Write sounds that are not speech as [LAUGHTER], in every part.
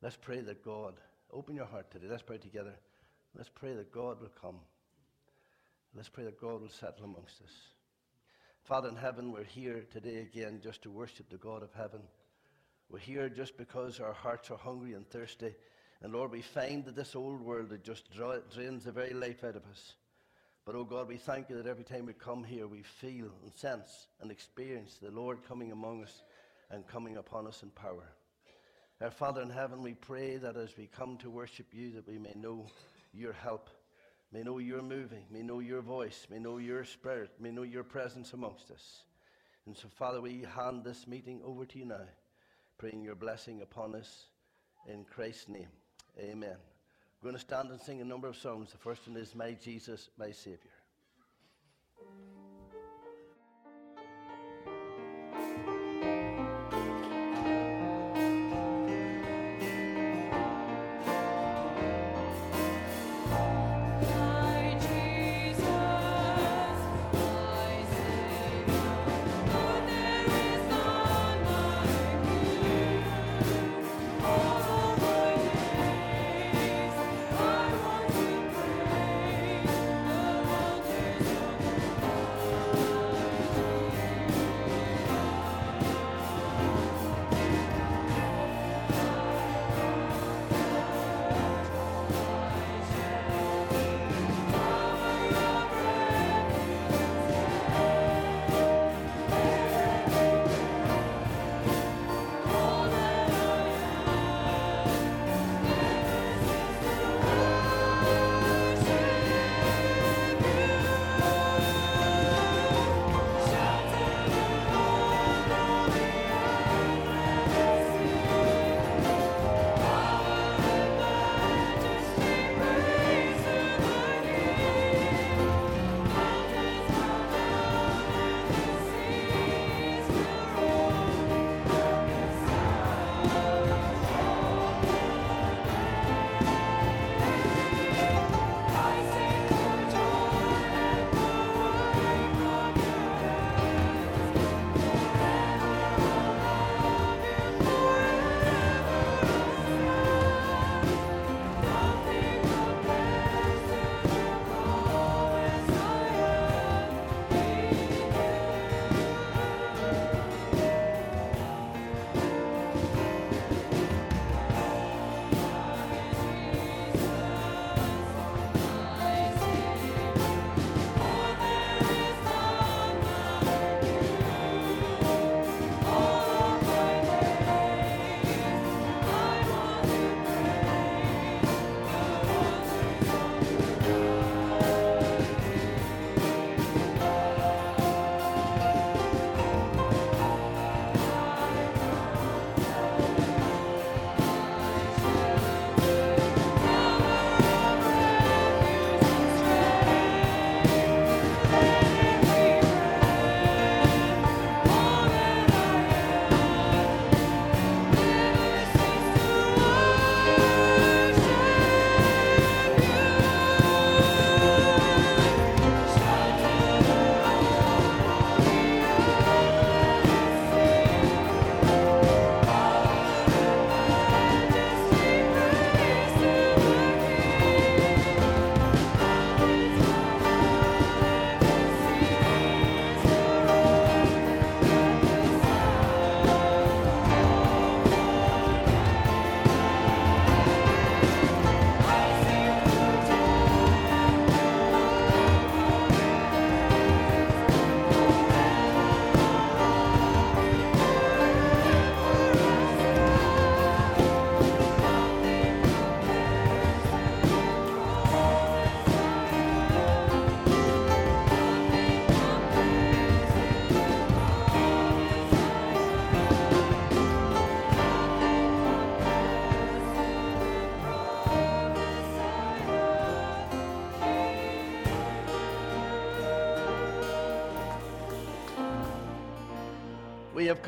Let's pray that God, open your heart today. Let's pray together. Let's pray that God will come. Let's pray that God will settle amongst us. Father in heaven, we're here today again just to worship the God of heaven. We're here just because our hearts are hungry and thirsty. And Lord, we find that this old world that just drains the very life out of us. But oh God, we thank you that every time we come here, we feel and sense and experience the Lord coming among us and coming upon us in power. Our Father in heaven, we pray that as we come to worship you, that we may know your help, may know your moving, may know your voice, may know your spirit, may know your presence amongst us. And so, Father, we hand this meeting over to you now, praying your blessing upon us in Christ's name. Amen. We're going to stand and sing a number of songs. The first one is My Jesus, My Savior.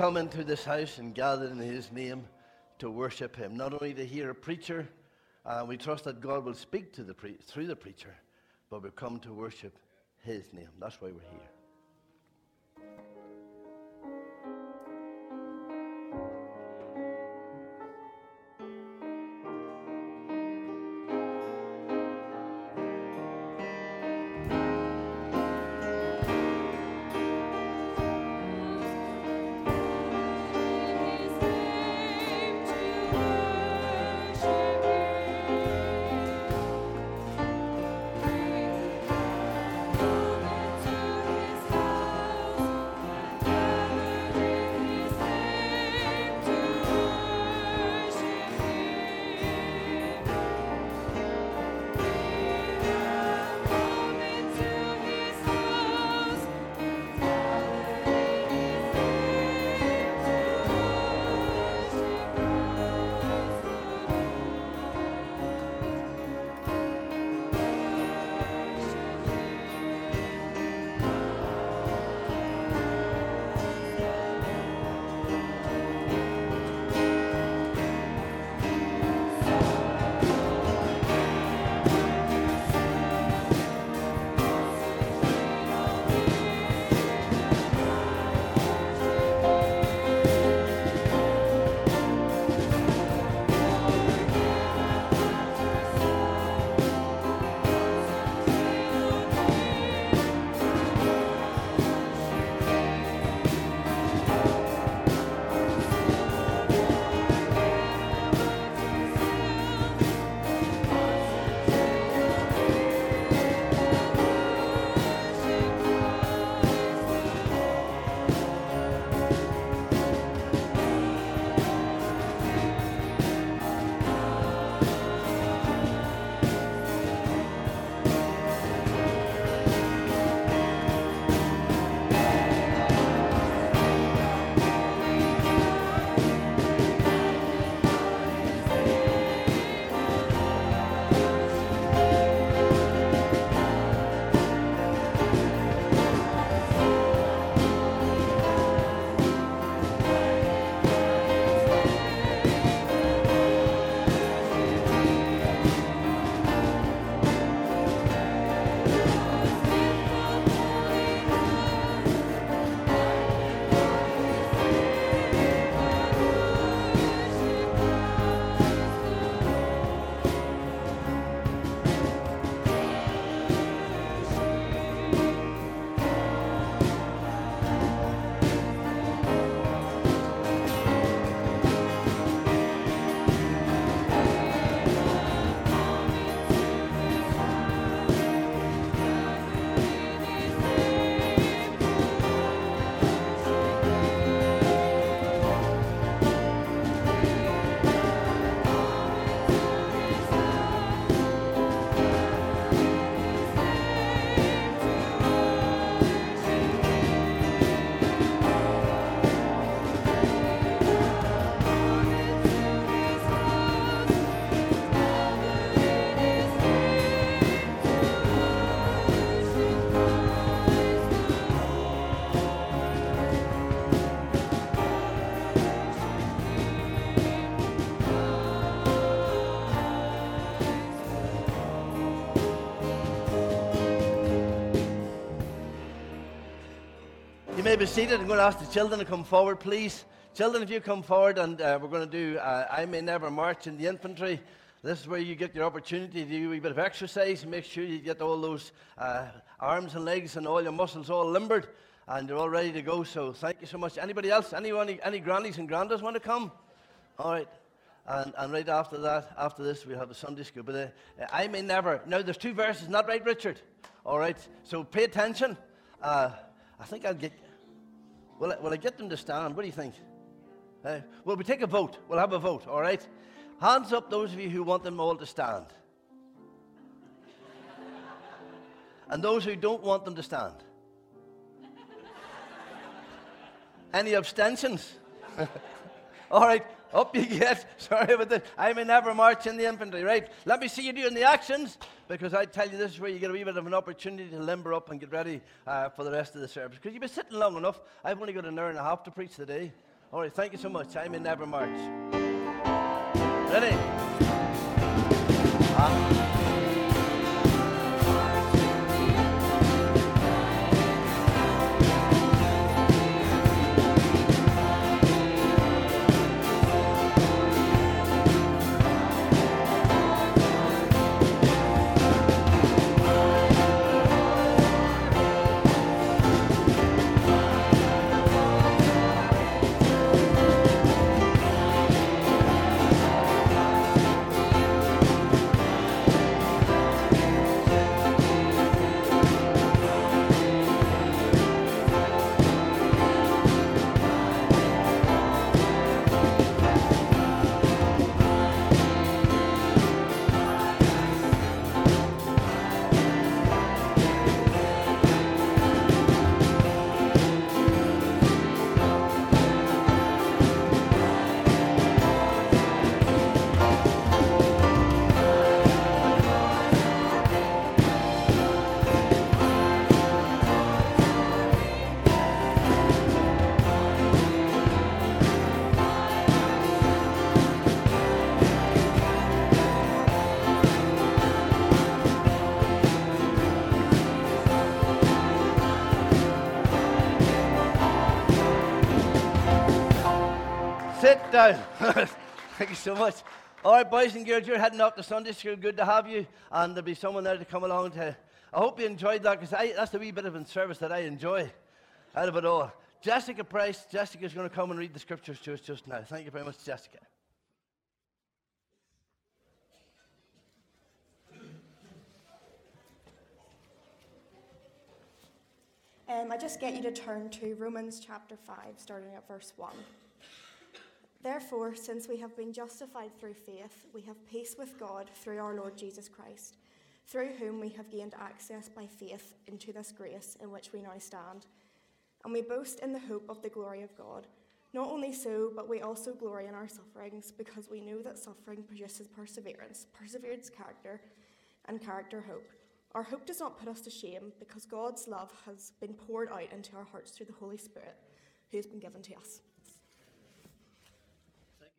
Come into this house and gathered in His name to worship Him, not only to hear a preacher, uh, we trust that God will speak to the pre- through the preacher, but we've come to worship His name. That's why we're here. Be seated. I'm going to ask the children to come forward, please. Children, if you come forward, and uh, we're going to do uh, I May Never March in the Infantry. This is where you get your opportunity to do a bit of exercise. Make sure you get all those uh, arms and legs and all your muscles all limbered, and you're all ready to go. So thank you so much. Anybody else? Anyone, any grannies and grandas want to come? All right. And, and right after that, after this, we have a Sunday school. But uh, I may never. Now, there's two verses, not right, Richard? All right. So pay attention. Uh, I think I'll get. Will I, will I get them to stand? What do you think? Uh, well, we take a vote. We'll have a vote, all right? Hands up, those of you who want them all to stand. [LAUGHS] and those who don't want them to stand. [LAUGHS] Any abstentions? [LAUGHS] all right, up you get. [LAUGHS] Sorry about this. I may never march in the infantry, right? Let me see you doing the actions because I tell you this is where you get a wee bit of an opportunity to limber up and get ready uh, for the rest of the service. Because you've been sitting long enough. I've only got an hour and a half to preach today. All right, thank you so much. I may never march. Ready? Uh, down. [LAUGHS] Thank you so much. All right, boys and girls, you're heading up to Sunday school. Good to have you. And there'll be someone there to come along to. I hope you enjoyed that because that's the wee bit of a service that I enjoy out of it all. Jessica Price, Jessica's going to come and read the scriptures to us just now. Thank you very much, Jessica. Um, I just get you to turn to Romans chapter 5, starting at verse 1. Therefore, since we have been justified through faith, we have peace with God through our Lord Jesus Christ, through whom we have gained access by faith into this grace in which we now stand and we boast in the hope of the glory of God. Not only so, but we also glory in our sufferings, because we know that suffering produces perseverance, perseverance, character, and character, hope. Our hope does not put us to shame, because God's love has been poured out into our hearts through the Holy Spirit, who has been given to us.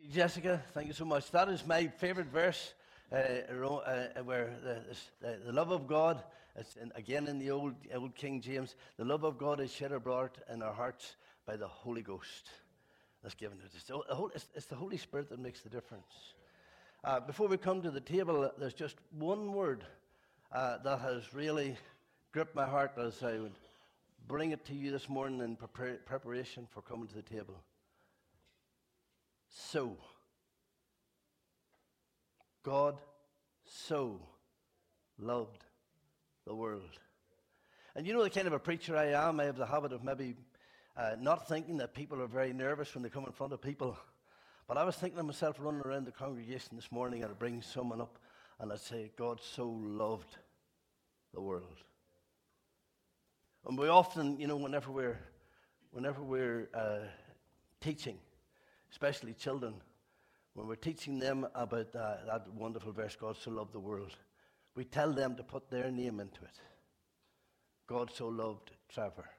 Jessica. Thank you so much. That is my favourite verse, uh, uh, where the, the, the love of God it's in, again in the old, old King James. The love of God is shed abroad in our hearts by the Holy Ghost that's given to us. It's, it's the Holy Spirit that makes the difference. Uh, before we come to the table, uh, there's just one word uh, that has really gripped my heart as I would bring it to you this morning in prepar- preparation for coming to the table. So, God so loved the world. And you know the kind of a preacher I am. I have the habit of maybe uh, not thinking that people are very nervous when they come in front of people. But I was thinking of myself running around the congregation this morning and I'd bring someone up and I'd say, God so loved the world. And we often, you know, whenever we're, whenever we're uh, teaching, especially children, when we're teaching them about uh, that wonderful verse, God so loved the world, we tell them to put their name into it. God so loved Trevor.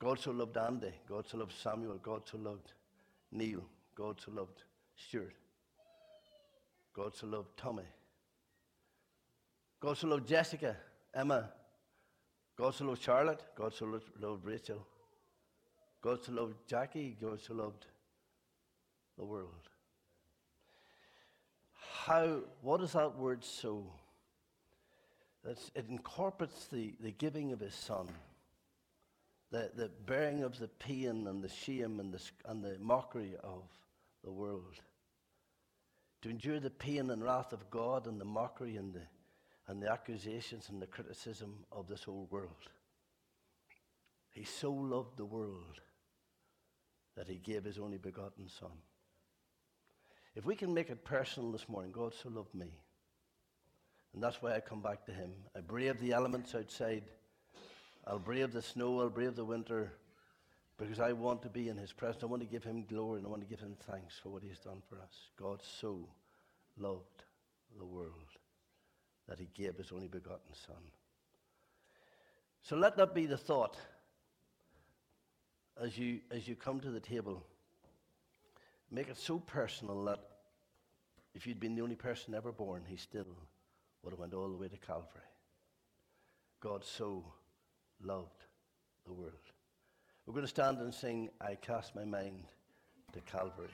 God so loved Andy. God so loved Samuel. God so loved Neil. God so loved Stuart. God so loved Tommy. God so loved Jessica, Emma. God so loved Charlotte. God so loved, Rachel. God so loved Jackie. God so loved the world. How, what is that word so? That's, it incorporates the, the giving of his son, the, the bearing of the pain and the shame and the, and the mockery of the world. To endure the pain and wrath of God and the mockery and the, and the accusations and the criticism of this whole world. He so loved the world that he gave his only begotten Son. If we can make it personal this morning, God so loved me and that's why I come back to Him. I brave the elements outside. I'll brave the snow. I'll brave the winter because I want to be in His presence. I want to give Him glory and I want to give Him thanks for what He's done for us. God so loved the world that He gave His only begotten Son. So let that be the thought as you, as you come to the table. Make it so personal that if you'd been the only person ever born, He still would have went all the way to Calvary. God so loved the world. We're going to stand and sing, I cast my mind to Calvary.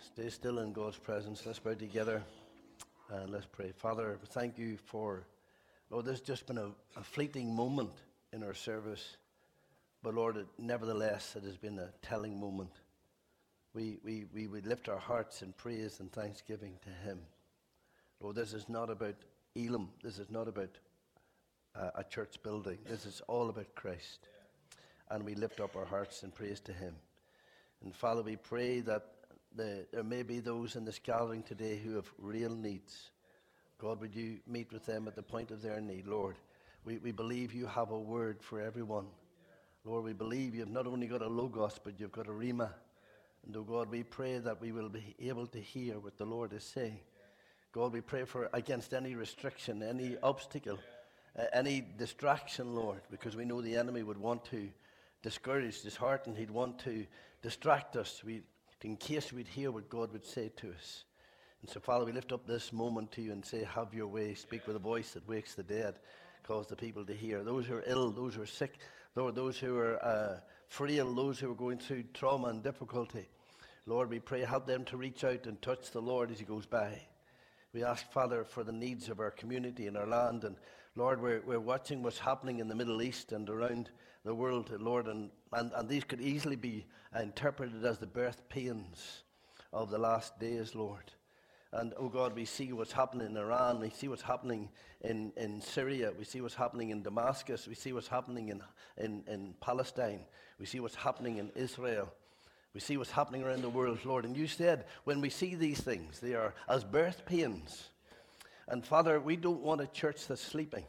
Stay still in God's presence. Let's pray together and let's pray. Father, thank you for, Lord, this has just been a, a fleeting moment in our service. But Lord, it, nevertheless, it has been a telling moment. We, we, we lift our hearts in praise and thanksgiving to Him. Lord, this is not about Elim. This is not about uh, a church building. This is all about Christ. And we lift up our hearts in praise to Him. And Father, we pray that the, there may be those in this gathering today who have real needs. God, would you meet with them at the point of their need, Lord? We, we believe you have a word for everyone. Lord, we believe you've not only got a logos, but you've got a rhema. And oh God, we pray that we will be able to hear what the Lord is saying. God, we pray for against any restriction, any obstacle, uh, any distraction, Lord, because we know the enemy would want to discourage, dishearten, he'd want to distract us we, in case we'd hear what God would say to us. And so, Father, we lift up this moment to you and say, Have your way. Speak with a voice that wakes the dead. Cause the people to hear. Those who are ill, those who are sick, Lord, those who are uh, frail, those who are going through trauma and difficulty. Lord, we pray, help them to reach out and touch the Lord as he goes by. We ask, Father, for the needs of our community and our land. And Lord, we're, we're watching what's happening in the Middle East and around the world, Lord, and, and, and these could easily be interpreted as the birth pains of the last days, Lord. And oh God, we see what's happening in Iran, we see what's happening in, in Syria, we see what's happening in Damascus, we see what's happening in, in, in Palestine, we see what's happening in Israel. We see what's happening around the world, Lord. And you said, when we see these things, they are as birth pains. And Father, we don't want a church that's sleeping.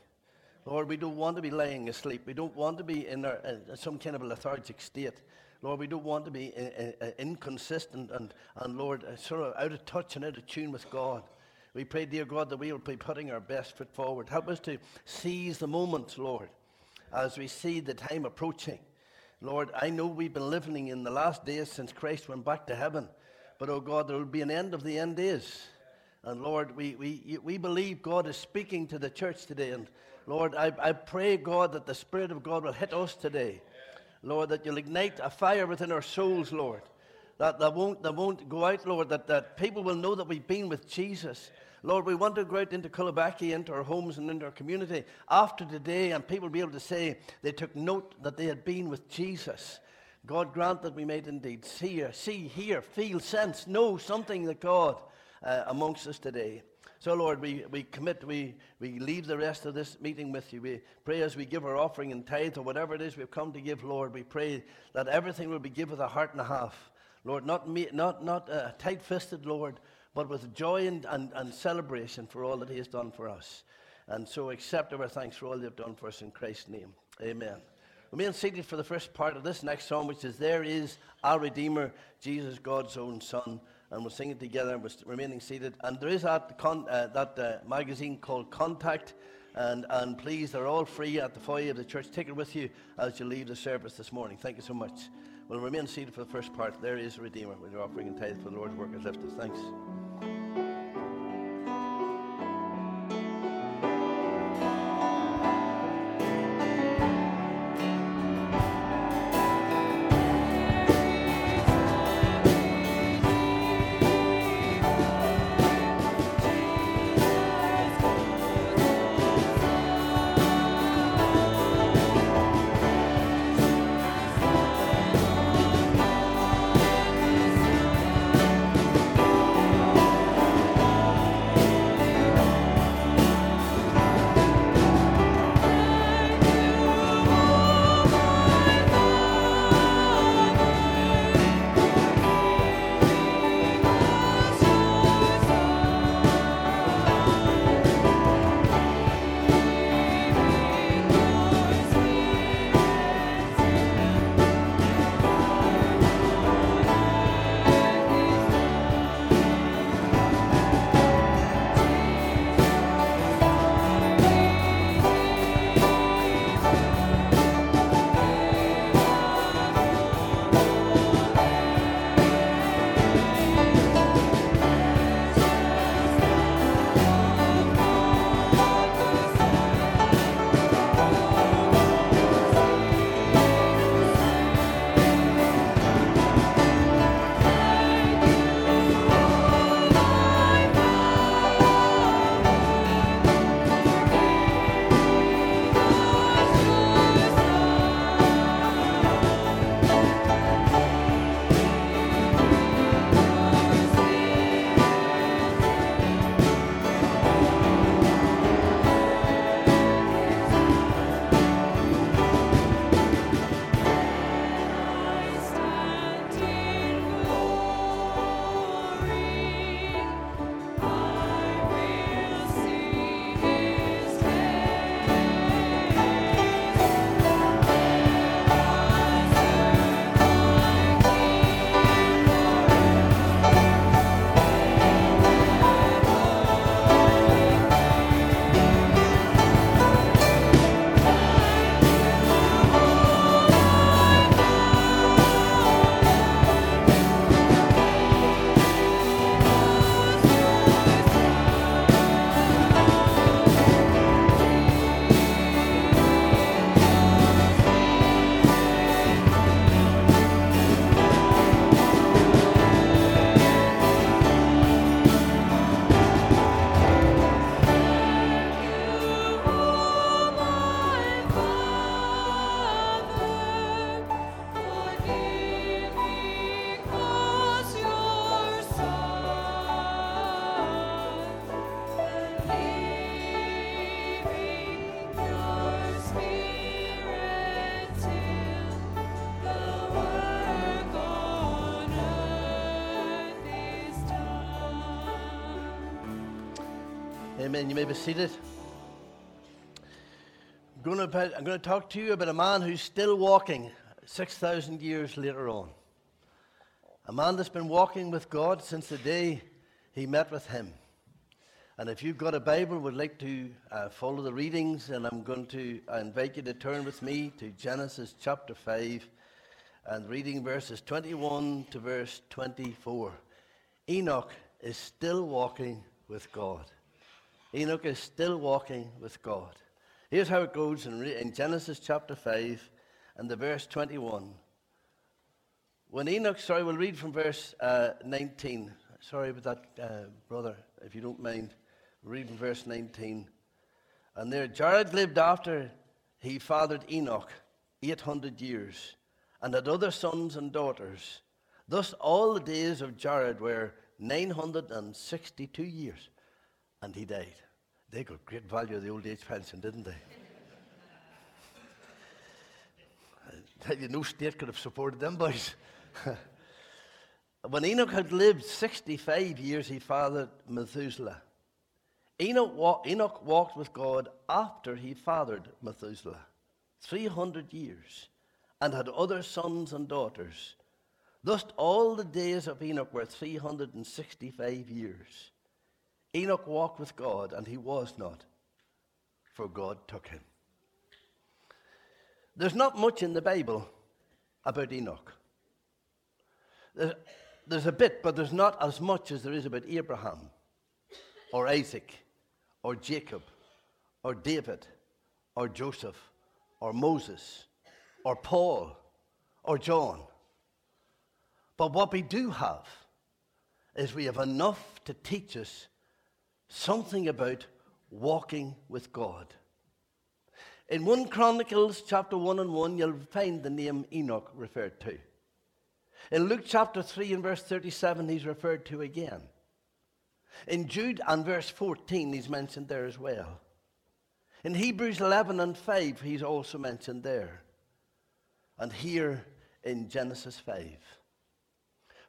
Lord, we don't want to be laying asleep. We don't want to be in, our, in some kind of a lethargic state. Lord, we don't want to be uh, uh, inconsistent and, and, Lord, uh, sort of out of touch and out of tune with God. We pray, dear God, that we will be putting our best foot forward. Help us to seize the moment, Lord, as we see the time approaching. Lord, I know we've been living in the last days since Christ went back to heaven. But, oh God, there will be an end of the end days. And Lord, we, we, we believe God is speaking to the church today. And Lord, I, I pray, God, that the Spirit of God will hit us today. Lord, that you'll ignite a fire within our souls, Lord. That, that, won't, that won't go out, Lord, that, that people will know that we've been with Jesus. Lord, we want to go out into Cullybackey, into our homes and into our community after today, and people be able to say they took note that they had been with Jesus. God grant that we may indeed see, see, hear, feel, sense, know something that God uh, amongst us today. So, Lord, we, we commit, we, we leave the rest of this meeting with you. We pray as we give our offering and tithe or whatever it is we've come to give, Lord, we pray that everything will be given with a heart and a half. Lord, not, me, not, not uh, tight fisted, Lord, but with joy and, and, and celebration for all that He has done for us. And so accept our thanks for all you've done for us in Christ's name. Amen. Remain seated for the first part of this next song, which is There is our Redeemer, Jesus, God's own Son and we'll sing it together we're remaining seated. And there is that, con- uh, that uh, magazine called Contact, and, and please, they're all free at the foyer of the church. Take it with you as you leave the service this morning. Thank you so much. We'll remain seated for the first part. There is a Redeemer when you're offering and tithe for the Lord's work has left us. Thanks. Amen. You may be seated. I'm going, to, I'm going to talk to you about a man who's still walking 6,000 years later on. A man that's been walking with God since the day he met with him. And if you've got a Bible, would like to uh, follow the readings, and I'm going to invite you to turn with me to Genesis chapter 5 and reading verses 21 to verse 24. Enoch is still walking with God. Enoch is still walking with God. Here's how it goes in, in Genesis chapter 5 and the verse 21. When Enoch, sorry, we'll read from verse uh, 19. Sorry about that, uh, brother, if you don't mind. Reading verse 19. And there Jared lived after he fathered Enoch 800 years and had other sons and daughters. Thus all the days of Jared were 962 years and he died. They got great value of the old age pension, didn't they? [LAUGHS] You, no state could have supported them boys. [LAUGHS] when Enoch had lived 65 years, he fathered Methuselah. Enoch, wa- Enoch walked with God after he fathered Methuselah, 300 years, and had other sons and daughters. Thus, all the days of Enoch were 365 years. Enoch walked with God, and he was not, for God took him. There's not much in the Bible about Enoch. There's a bit, but there's not as much as there is about Abraham, or Isaac, or Jacob, or David, or Joseph, or Moses, or Paul, or John. But what we do have is we have enough to teach us something about walking with God. In 1 Chronicles chapter 1 and 1, you'll find the name Enoch referred to. In Luke chapter 3 and verse 37, he's referred to again. In Jude and verse 14, he's mentioned there as well. In Hebrews 11 and 5, he's also mentioned there. And here in Genesis 5.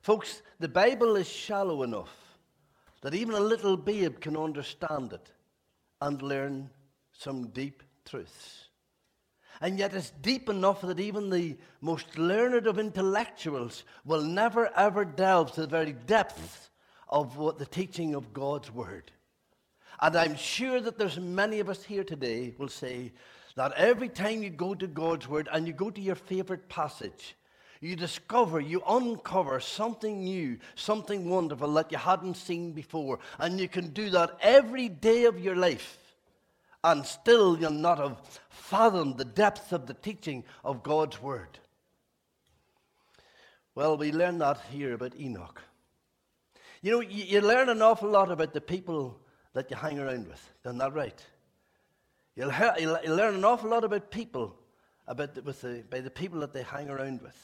Folks, the Bible is shallow enough that even a little babe can understand it and learn some deep truths. And yet it's deep enough that even the most learned of intellectuals will never ever delve to the very depths of what the teaching of God's Word. And I'm sure that there's many of us here today will say that every time you go to God's Word and you go to your favorite passage, you discover, you uncover something new, something wonderful that you hadn't seen before. And you can do that every day of your life. And still, you'll not have fathomed the depth of the teaching of God's Word. Well, we learn that here about Enoch. You know, you, you learn an awful lot about the people that you hang around with. Isn't that right? You'll, you'll, you'll learn an awful lot about people about the, with the, by the people that they hang around with.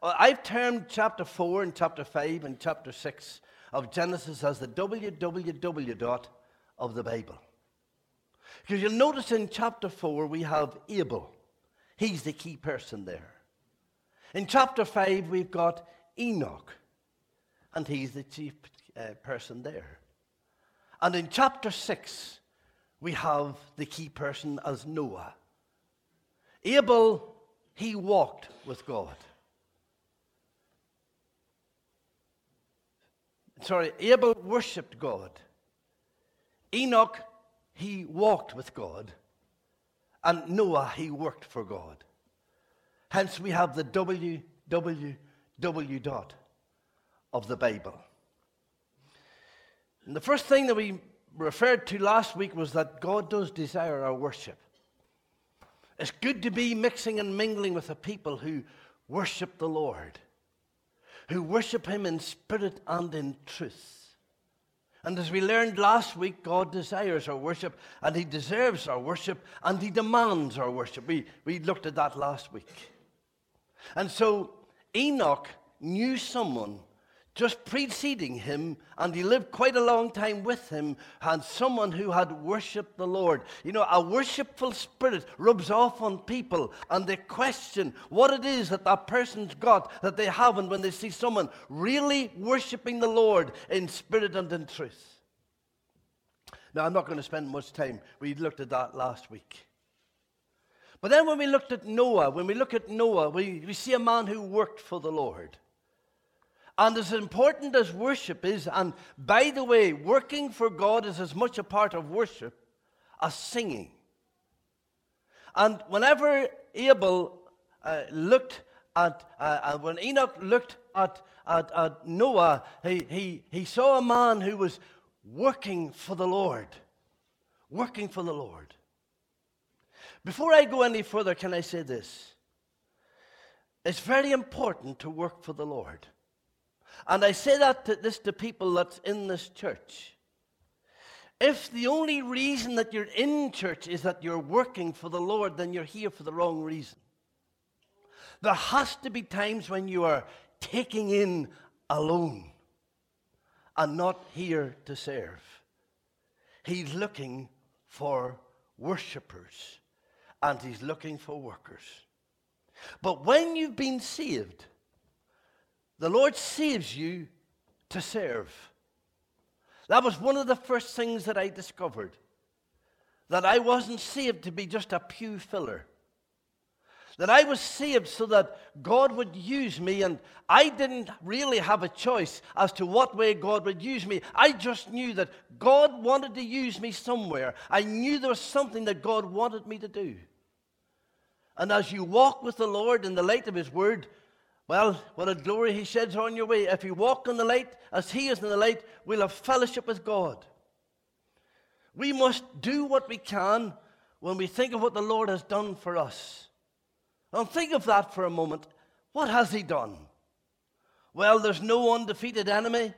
I've termed chapter 4 and chapter 5 and chapter 6 of Genesis as the www dot of the Bible. Because you'll notice in chapter 4 we have Abel. He's the key person there. In chapter 5 we've got Enoch. And he's the chief uh, person there. And in chapter 6 we have the key person as Noah. Abel, he walked with God. Sorry, Abel worshipped God. Enoch, he walked with God. And Noah, he worked for God. Hence, we have the www dot of the Bible. And the first thing that we referred to last week was that God does desire our worship. It's good to be mixing and mingling with a people who worship the Lord who worship him in spirit and in truth. And as we learned last week, God desires our worship, and He deserves our worship, and He demands our worship. We, we looked at that last week. And so Enoch knew someone just preceding him, and he lived quite a long time with him, and someone who had worshipped the Lord. You know, a worshipful spirit rubs off on people, and they question what it is that that person's got that they haven't when they see someone really worshiping the Lord in spirit and in truth. Now, I'm not going to spend much time. We looked at that last week. But then when we looked at Noah, when we look at Noah, we, we see a man who worked for the Lord. And as important as worship is, and by the way, working for God is as much a part of worship as singing. And whenever Abel uh, looked at, uh, uh, when Enoch looked at, at, at Noah, he, he, he saw a man who was working for the Lord. Working for the Lord. Before I go any further, can I say this? It's very important to work for the Lord. And I say that to this to people that's in this church. If the only reason that you're in church is that you're working for the Lord, then you're here for the wrong reason. There has to be times when you are taking in alone and not here to serve. He's looking for worshippers and he's looking for workers. But when you've been saved, the Lord saves you to serve. That was one of the first things that I discovered. That I wasn't saved to be just a pew filler. That I was saved so that God would use me, and I didn't really have a choice as to what way God would use me. I just knew that God wanted to use me somewhere. I knew there was something that God wanted me to do. And as you walk with the Lord in the light of His Word, well, what a glory He sheds on your way. If you walk in the light as He is in the light, we'll have fellowship with God. We must do what we can when we think of what the Lord has done for us. And think of that for a moment. What has He done? Well, there's no undefeated enemy,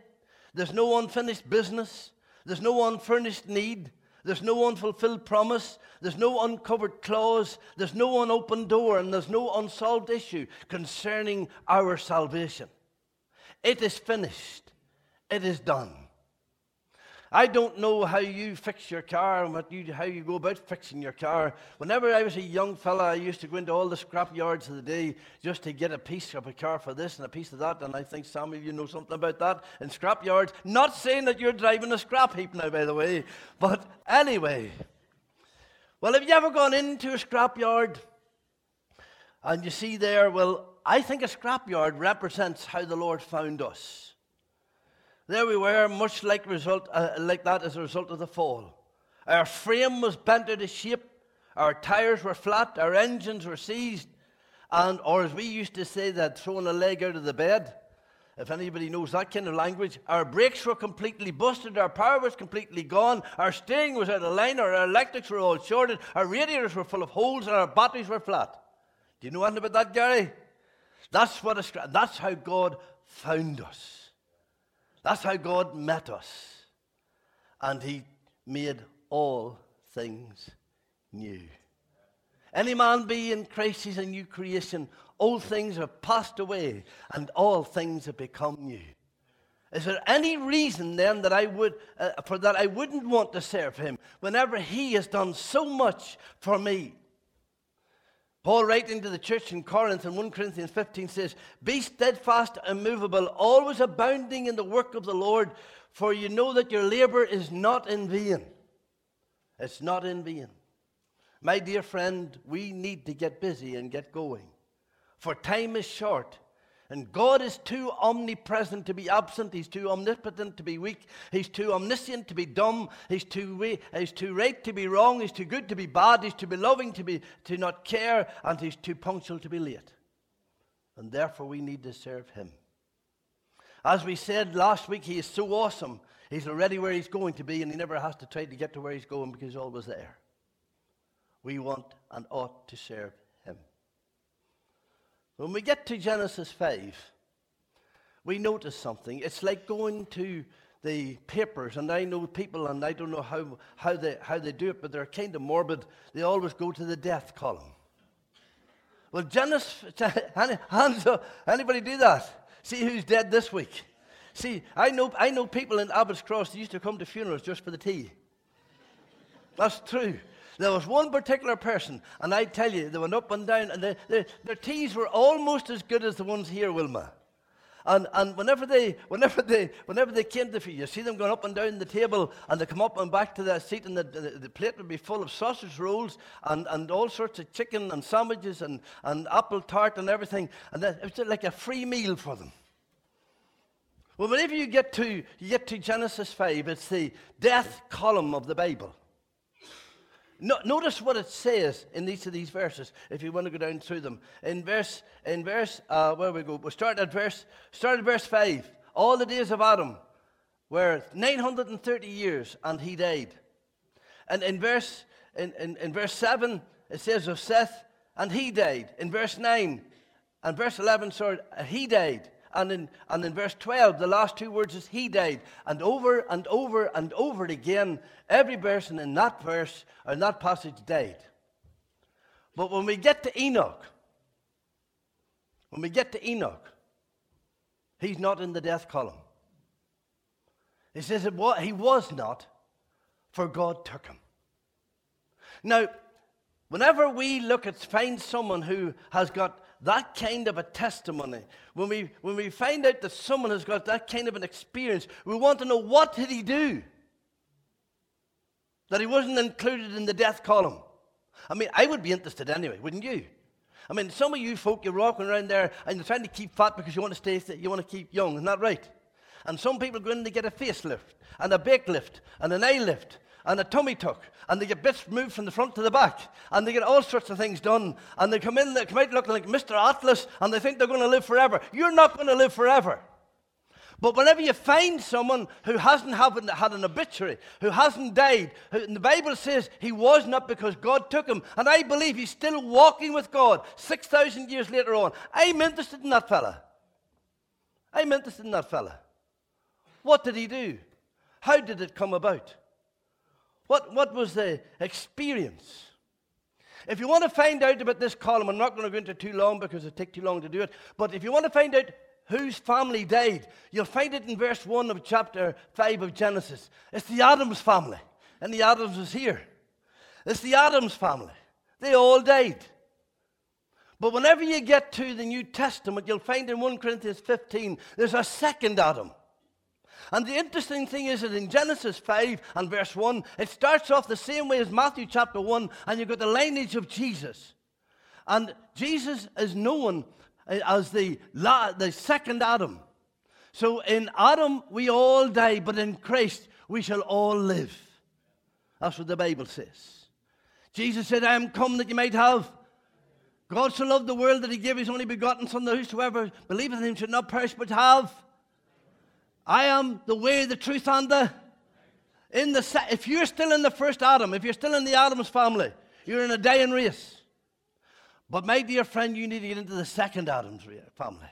there's no unfinished business, there's no unfurnished need, there's no unfulfilled promise. There's no uncovered clause. There's no unopened door. And there's no unsolved issue concerning our salvation. It is finished. It is done. I don't know how you fix your car and what you, how you go about fixing your car. Whenever I was a young fella, I used to go into all the scrap yards of the day just to get a piece of a car for this and a piece of that. And I think some of you know something about that in scrap yards. Not saying that you're driving a scrap heap now, by the way. But anyway. Well, have you ever gone into a scrap yard and you see there, well, I think a scrap yard represents how the Lord found us. There we were, much like, result, uh, like that as a result of the fall. Our frame was bent out of shape, our tires were flat, our engines were seized, and, or as we used to say, that throwing a leg out of the bed. If anybody knows that kind of language, our brakes were completely busted, our power was completely gone, our steering was out of line, our electrics were all shorted, our radiators were full of holes, and our batteries were flat. Do you know anything about that, Gary? That's, what a, that's how God found us. That's how God met us. And He made all things new. Any man be in Christ, he's a new creation. Old things are passed away, and all things have become new. Is there any reason then that I would, uh, for that I wouldn't want to serve him whenever he has done so much for me? Paul, writing to the church in Corinth in 1 Corinthians 15, says, Be steadfast, immovable, always abounding in the work of the Lord, for you know that your labor is not in vain. It's not in vain. My dear friend, we need to get busy and get going, for time is short. And God is too omnipresent to be absent. He's too omnipotent to be weak. He's too omniscient to be dumb. He's too, he's too right to be wrong. He's too good to be bad. He's too beloving to, be, to not care. And he's too punctual to be late. And therefore, we need to serve him. As we said last week, he is so awesome. He's already where he's going to be, and he never has to try to get to where he's going because he's always there. We want and ought to serve when we get to Genesis 5, we notice something. It's like going to the papers, and I know people, and I don't know how, how, they, how they do it, but they're kind of morbid. They always go to the death column. Well, Genesis, [LAUGHS] anybody do that? See who's dead this week. See, I know, I know people in Abbott's Cross that used to come to funerals just for the tea. That's true. There was one particular person, and I tell you, they went up and down, and they, they, their teas were almost as good as the ones here, Wilma. And, and whenever, they, whenever, they, whenever they came to feed, you see them going up and down the table, and they come up and back to their seat, and the, the, the plate would be full of sausage rolls and, and all sorts of chicken and sandwiches and, and apple tart and everything. And that, it was like a free meal for them. Well, whenever you get to, you get to Genesis 5, it's the death column of the Bible. No, notice what it says in each of these verses, if you want to go down through them. In verse, in verse, uh, where we go? We'll start at verse, start at verse 5. All the days of Adam were 930 years, and he died. And in verse, in, in, in verse 7, it says of Seth, and he died. In verse 9, and verse 11, sorry, he died. And in, and in verse 12, the last two words is he died. And over and over and over again, every person in that verse or in that passage died. But when we get to Enoch, when we get to Enoch, he's not in the death column. He says it was, he was not, for God took him. Now, whenever we look at find someone who has got that kind of a testimony, when we, when we find out that someone has got that kind of an experience, we want to know what did he do that he wasn't included in the death column. I mean, I would be interested anyway, wouldn't you? I mean, some of you folk, you're walking around there and you're trying to keep fat because you want to stay, you want to keep young. Isn't that right? And some people go in to get a facelift and a bake lift and an eye lift and a tummy tuck, and they get bits moved from the front to the back, and they get all sorts of things done, and they come in, they come out looking like Mr. Atlas, and they think they're going to live forever. You're not going to live forever. But whenever you find someone who hasn't had an obituary, who hasn't died, who, the Bible says he was not because God took him, and I believe he's still walking with God 6,000 years later on. I'm interested in that fella. I'm interested in that fella. What did he do? How did it come about? What, what was the experience? If you want to find out about this column, I'm not going to go into too long because it takes too long to do it, but if you want to find out whose family died, you'll find it in verse 1 of chapter 5 of Genesis. It's the Adams family, and the Adams is here. It's the Adams family. They all died. But whenever you get to the New Testament, you'll find in 1 Corinthians 15, there's a second Adam. And the interesting thing is that in Genesis 5 and verse 1, it starts off the same way as Matthew chapter 1, and you've got the lineage of Jesus. And Jesus is known as the, the second Adam. So in Adam, we all die, but in Christ, we shall all live. That's what the Bible says. Jesus said, I am come that you might have. God so loved the world that he gave his only begotten Son, that whosoever believeth in him should not perish, but have I am the way, the truth, and the. In the if you're still in the first Adam, if you're still in the Adam's family, you're in a dying race. But my dear friend, you need to get into the second Adam's family,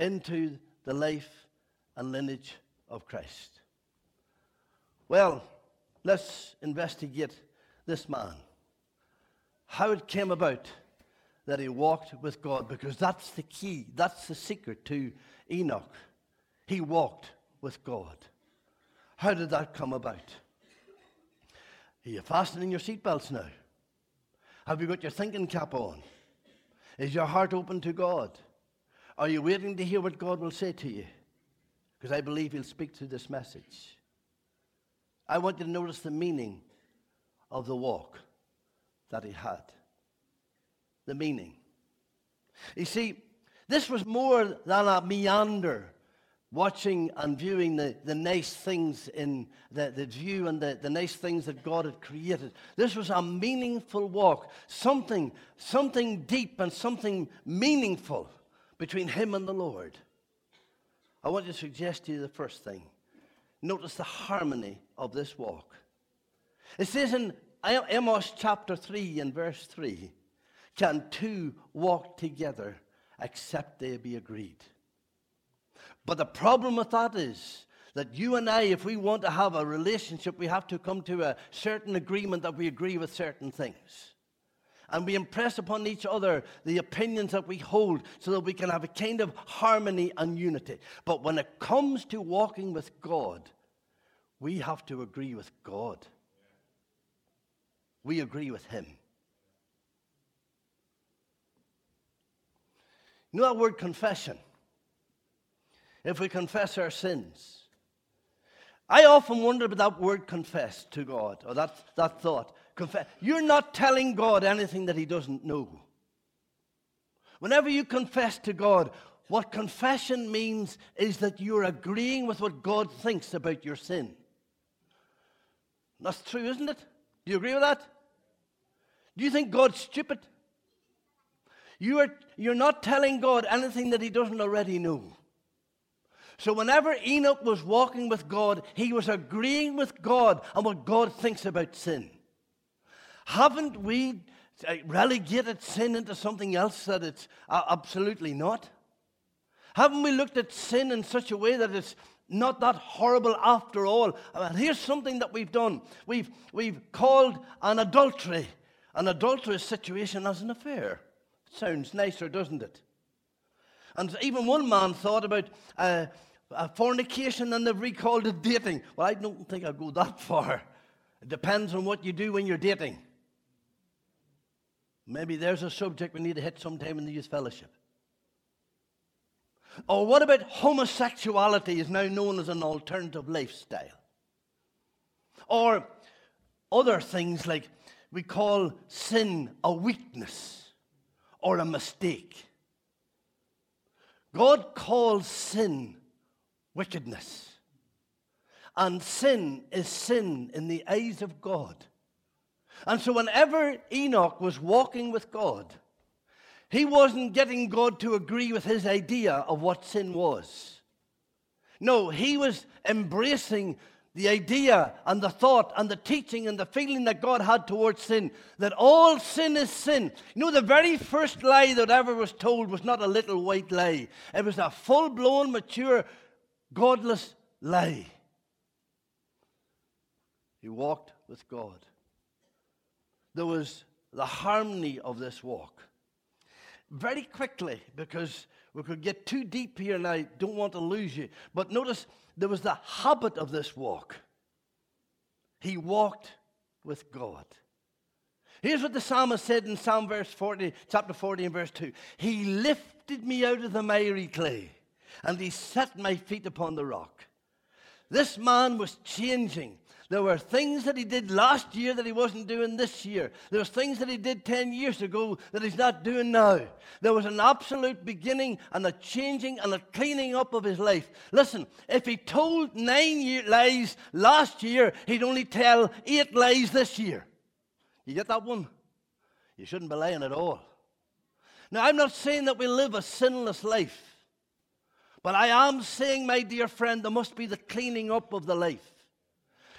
into the life and lineage of Christ. Well, let's investigate this man. How it came about that he walked with God, because that's the key, that's the secret to Enoch. He walked with God. How did that come about? Are you fastening your seatbelts now? Have you got your thinking cap on? Is your heart open to God? Are you waiting to hear what God will say to you? Because I believe He'll speak through this message. I want you to notice the meaning of the walk that He had. The meaning. You see, this was more than a meander watching and viewing the, the nice things in the, the view and the, the nice things that God had created. This was a meaningful walk, something, something deep and something meaningful between him and the Lord. I want to suggest to you the first thing. Notice the harmony of this walk. It says in Amos chapter 3 and verse 3 Can two walk together except they be agreed? But the problem with that is that you and I, if we want to have a relationship, we have to come to a certain agreement that we agree with certain things. And we impress upon each other the opinions that we hold so that we can have a kind of harmony and unity. But when it comes to walking with God, we have to agree with God. We agree with Him. You know that word confession? If we confess our sins. I often wonder about that word confess to God, or that, that thought. Confess. You're not telling God anything that He doesn't know. Whenever you confess to God, what confession means is that you're agreeing with what God thinks about your sin. That's true, isn't it? Do you agree with that? Do you think God's stupid? You are, you're not telling God anything that He doesn't already know. So, whenever Enoch was walking with God, he was agreeing with God on what God thinks about sin. Haven't we uh, relegated sin into something else that it's uh, absolutely not? Haven't we looked at sin in such a way that it's not that horrible after all? And here's something that we've done we've, we've called an adultery, an adulterous situation as an affair. Sounds nicer, doesn't it? And even one man thought about uh, fornication and they've recalled it dating. Well, I don't think I'll go that far. It depends on what you do when you're dating. Maybe there's a subject we need to hit sometime in the youth fellowship. Or what about homosexuality is now known as an alternative lifestyle? Or other things like we call sin a weakness or a mistake. God calls sin wickedness. And sin is sin in the eyes of God. And so, whenever Enoch was walking with God, he wasn't getting God to agree with his idea of what sin was. No, he was embracing the idea and the thought and the teaching and the feeling that God had towards sin, that all sin is sin. You know, the very first lie that ever was told was not a little white lie, it was a full blown, mature godless lie. He walked with God. There was the harmony of this walk. Very quickly, because we could get too deep here and I don't want to lose you. But notice there was the habit of this walk. He walked with God. Here's what the psalmist said in Psalm verse 40, chapter 40 and verse 2. He lifted me out of the miry clay and he set my feet upon the rock. This man was changing. There were things that he did last year that he wasn't doing this year. There was things that he did 10 years ago that he's not doing now. There was an absolute beginning and a changing and a cleaning up of his life. Listen, if he told nine lies last year, he'd only tell eight lies this year. You get that one? You shouldn't be lying at all. Now, I'm not saying that we live a sinless life. But I am saying, my dear friend, there must be the cleaning up of the life.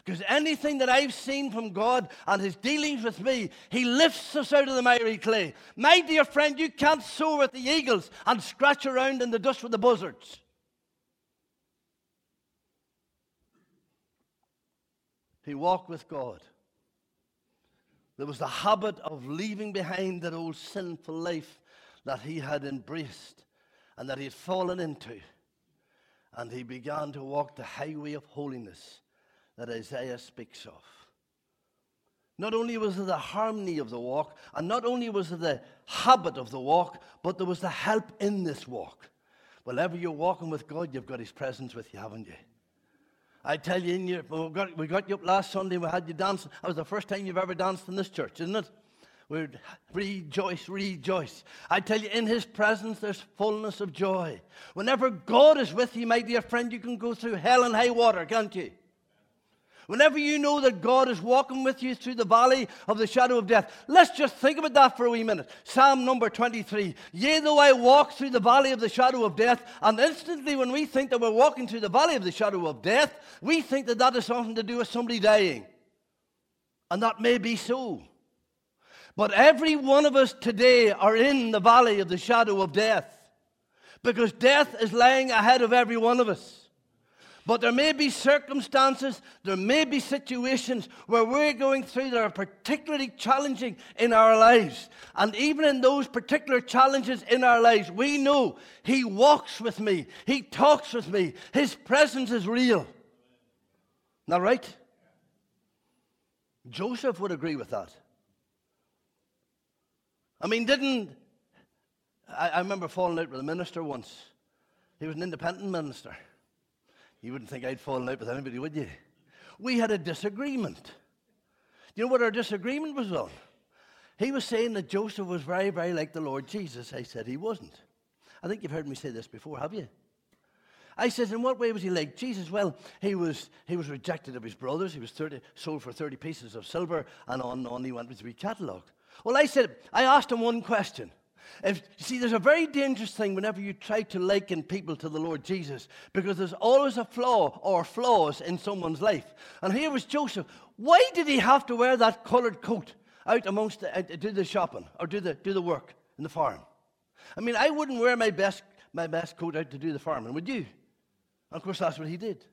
Because anything that I've seen from God and his dealings with me, he lifts us out of the miry clay. My dear friend, you can't soar with the eagles and scratch around in the dust with the buzzards. He walked with God. There was the habit of leaving behind that old sinful life that he had embraced and that he had fallen into and he began to walk the highway of holiness that Isaiah speaks of. Not only was there the harmony of the walk, and not only was there the habit of the walk, but there was the help in this walk. Whenever you're walking with God, you've got His presence with you, haven't you? I tell you, in your, we, got, we got you up last Sunday, we had you dancing. That was the first time you've ever danced in this church, isn't it? we rejoice, rejoice. I tell you, in his presence there's fullness of joy. Whenever God is with you, my dear friend, you can go through hell and high water, can't you? Whenever you know that God is walking with you through the valley of the shadow of death, let's just think about that for a wee minute. Psalm number 23. Yea, though I walk through the valley of the shadow of death, and instantly when we think that we're walking through the valley of the shadow of death, we think that that is something to do with somebody dying. And that may be so. But every one of us today are in the valley of the shadow of death because death is lying ahead of every one of us. But there may be circumstances, there may be situations where we're going through that are particularly challenging in our lives. And even in those particular challenges in our lives, we know He walks with me, He talks with me, His presence is real. Not right? Joseph would agree with that. I mean, didn't. I, I remember falling out with a minister once. He was an independent minister. You wouldn't think I'd fallen out with anybody, would you? We had a disagreement. Do you know what our disagreement was on? He was saying that Joseph was very, very like the Lord Jesus. I said he wasn't. I think you've heard me say this before, have you? I said, in what way was he like Jesus? Well, he was, he was rejected of his brothers. He was 30, sold for 30 pieces of silver, and on and on he went with his wee. Well, I said, I asked him one question. If, see, there's a very dangerous thing whenever you try to liken people to the Lord Jesus, because there's always a flaw or flaws in someone's life. And here was Joseph. Why did he have to wear that coloured coat out amongst the, uh, do the shopping or do the, do the work in the farm? I mean, I wouldn't wear my best, my best coat out to do the farming, would you? And of course, that's what he did.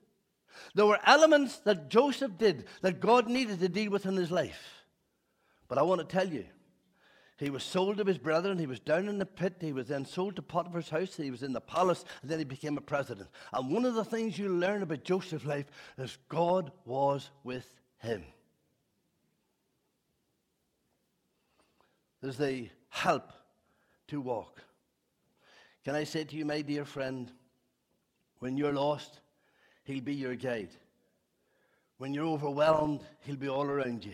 There were elements that Joseph did that God needed to deal with in his life. But I want to tell you, he was sold to his brethren. He was down in the pit. He was then sold to Potiphar's house. He was in the palace. And then he became a president. And one of the things you learn about Joseph's life is God was with him. There's the help to walk. Can I say to you, my dear friend, when you're lost, he'll be your guide. When you're overwhelmed, he'll be all around you.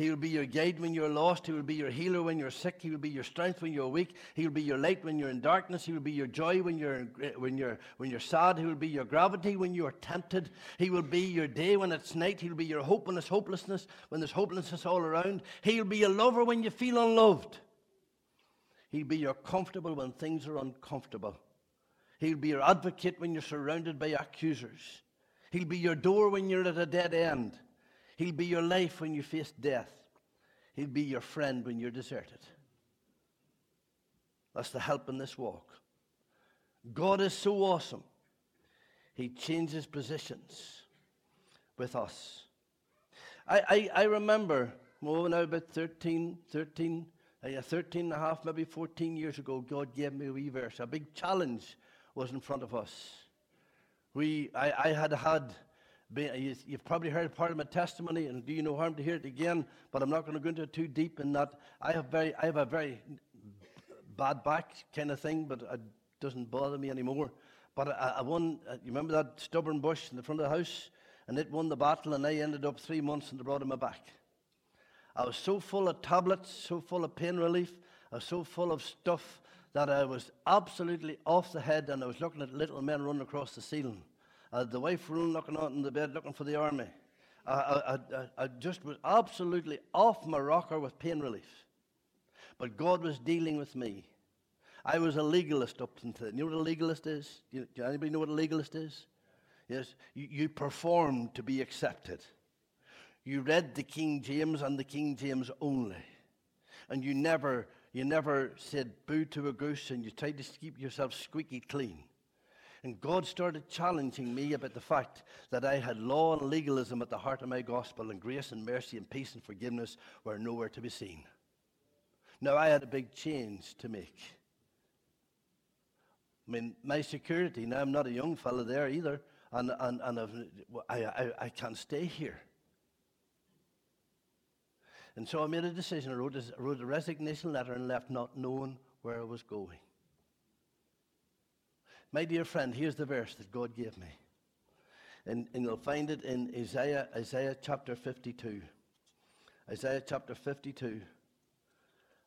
He will be your guide when you're lost. He will be your healer when you're sick. He will be your strength when you're weak. He will be your light when you're in darkness. He will be your joy when you're, when you're, when you're sad. He will be your gravity when you're tempted. He will be your day when it's night. He will be your hope when it's hopelessness, when there's hopelessness all around. He'll be your lover when you feel unloved. He'll be your comfortable when things are uncomfortable. He'll be your advocate when you're surrounded by accusers. He'll be your door when you're at a dead end. He'll be your life when you face death. He'll be your friend when you're deserted. That's the help in this walk. God is so awesome. He changes positions with us. I, I, I remember, well, now about 13, 13, uh, 13 and a half, maybe 14 years ago, God gave me a wee verse. A big challenge was in front of us. We, I, I had had You've probably heard part of my testimony, and do you no harm to hear it again, but I'm not going to go into it too deep in that. I have, very, I have a very bad back kind of thing, but it doesn't bother me anymore. But I, I won, uh, you remember that stubborn bush in the front of the house? And it won the battle, and I ended up three months in the broad of my back. I was so full of tablets, so full of pain relief, I was so full of stuff that I was absolutely off the head, and I was looking at little men running across the ceiling. Uh, the wife room looking out in the bed looking for the army. I, I, I, I just was absolutely off my rocker with pain relief. But God was dealing with me. I was a legalist up until you know what a legalist is? Do, do anybody know what a legalist is? Yes, you, you performed to be accepted. You read the King James and the King James only, and you never you never said boo to a goose, and you tried to keep yourself squeaky clean. And God started challenging me about the fact that I had law and legalism at the heart of my gospel, and grace and mercy and peace and forgiveness were nowhere to be seen. Now, I had a big change to make. I mean, my security, now I'm not a young fellow there either, and, and, and I, I, I can't stay here. And so I made a decision. I wrote wrote a resignation letter and left not knowing where I was going. My dear friend, here's the verse that God gave me. And, and you'll find it in Isaiah, Isaiah chapter 52. Isaiah chapter 52.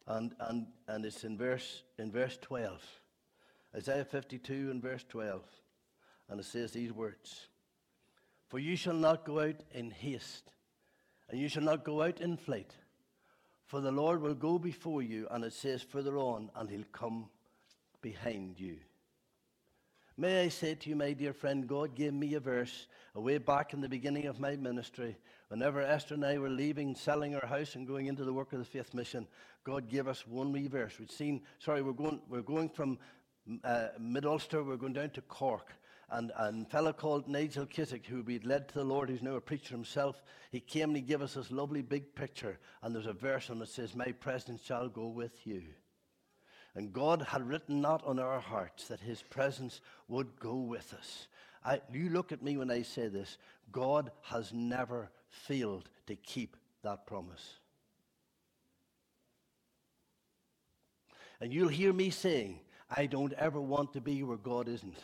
And, and, and it's in verse, in verse 12. Isaiah 52 and verse 12. And it says these words For you shall not go out in haste, and you shall not go out in flight. For the Lord will go before you, and it says further on, and he'll come behind you. May I say to you, my dear friend, God gave me a verse way back in the beginning of my ministry. Whenever Esther and I were leaving, selling our house, and going into the work of the faith mission, God gave us one wee verse. We'd seen, sorry, we're going, we're going from uh, Mid Ulster, we're going down to Cork. And, and a fellow called Nigel Kissack, who we'd led to the Lord, who's now a preacher himself, he came and he gave us this lovely big picture. And there's a verse on it that says, My presence shall go with you. And God had written that on our hearts that His presence would go with us. I, you look at me when I say this. God has never failed to keep that promise. And you'll hear me saying, I don't ever want to be where God isn't.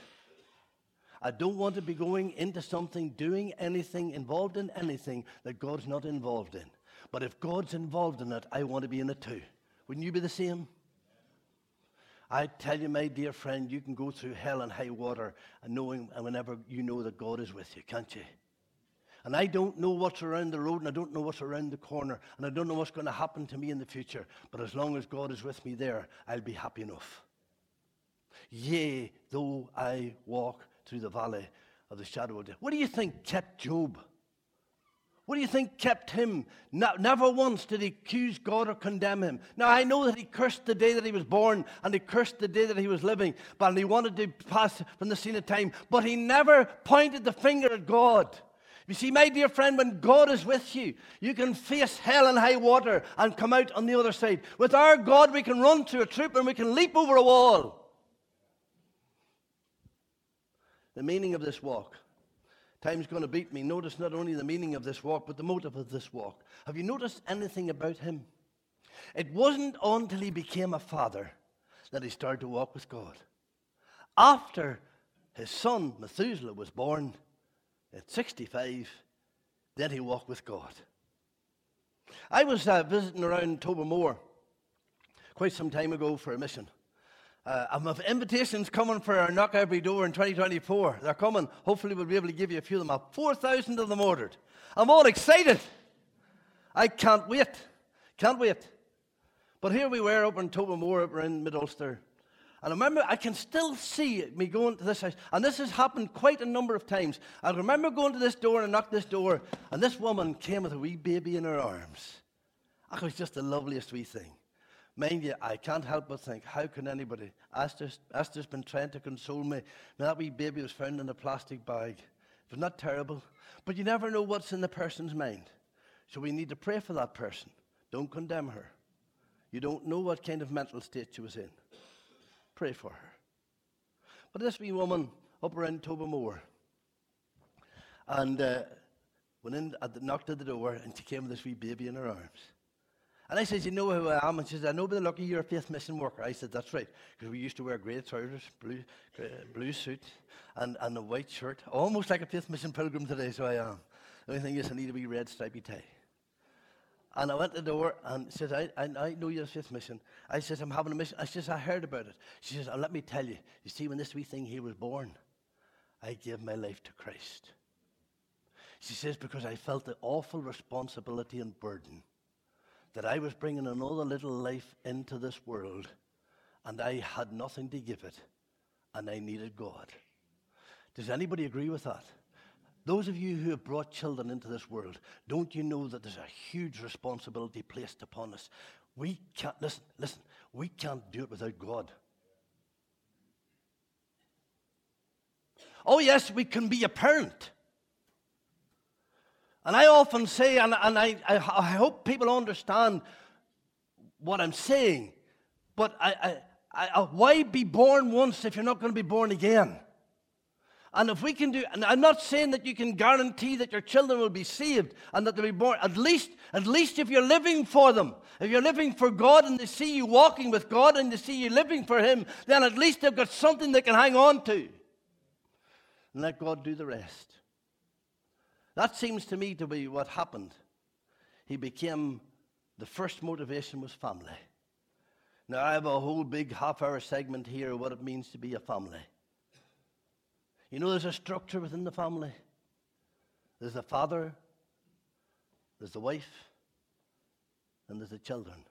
I don't want to be going into something, doing anything, involved in anything that God's not involved in. But if God's involved in it, I want to be in it too. Wouldn't you be the same? I tell you, my dear friend, you can go through hell and high water and knowing and whenever you know that God is with you, can't you? And I don't know what's around the road and I don't know what's around the corner and I don't know what's going to happen to me in the future. But as long as God is with me there, I'll be happy enough. Yea, though I walk through the valley of the shadow of death. What do you think kept Job? What do you think kept him? Never once did he accuse God or condemn him. Now, I know that he cursed the day that he was born and he cursed the day that he was living, but he wanted to pass from the scene of time, but he never pointed the finger at God. You see, my dear friend, when God is with you, you can face hell and high water and come out on the other side. With our God, we can run through a troop and we can leap over a wall. The meaning of this walk. Time's going to beat me. Notice not only the meaning of this walk, but the motive of this walk. Have you noticed anything about him? It wasn't until he became a father that he started to walk with God. After his son Methuselah was born at 65, then he walked with God. I was uh, visiting around Tobermore quite some time ago for a mission. Uh, have invitations coming for our Knock Every Door in 2024. They're coming. Hopefully, we'll be able to give you a few of them. I have 4,000 of them ordered. I'm all excited. I can't wait. Can't wait. But here we were up in Tobermore, up in Mid Ulster. And I remember, I can still see me going to this house. And this has happened quite a number of times. I remember going to this door and I knocked this door, and this woman came with a wee baby in her arms. That was just the loveliest wee thing. Mind you, I can't help but think, how can anybody? Esther's, Esther's been trying to console me. That wee baby was found in a plastic bag. It was not terrible. But you never know what's in the person's mind. So we need to pray for that person. Don't condemn her. You don't know what kind of mental state she was in. Pray for her. But this wee woman up around Tobermore, and uh, went in, knocked at the door, and she came with this wee baby in her arms. And I said, You know who I am? And she said, I know by the lucky you're a faith mission worker. I said, That's right. Because we used to wear grey trousers, blue, blue suit, and, and a white shirt. Almost like a faith mission pilgrim today, so I am. The only thing is, I need a wee red stripy tie. And I went to the door and said, I, I, I know you're a faith mission. I said, I'm having a mission. I said, I heard about it. She says, oh, let me tell you. You see, when this wee thing here was born, I gave my life to Christ. She says, because I felt the awful responsibility and burden that I was bringing another little life into this world and I had nothing to give it and I needed God. Does anybody agree with that? Those of you who have brought children into this world, don't you know that there's a huge responsibility placed upon us? We can't, listen, listen, we can't do it without God. Oh, yes, we can be a parent. And I often say, and, and I, I, I, hope people understand what I'm saying, but I, I, why be born once if you're not going to be born again? And if we can do, and I'm not saying that you can guarantee that your children will be saved and that they'll be born, at least, at least if you're living for them, if you're living for God and they see you walking with God and they see you living for Him, then at least they've got something they can hang on to. And let God do the rest. That seems to me to be what happened. He became, the first motivation was family. Now, I have a whole big half hour segment here of what it means to be a family. You know, there's a structure within the family. There's the father, there's the wife, and there's the children.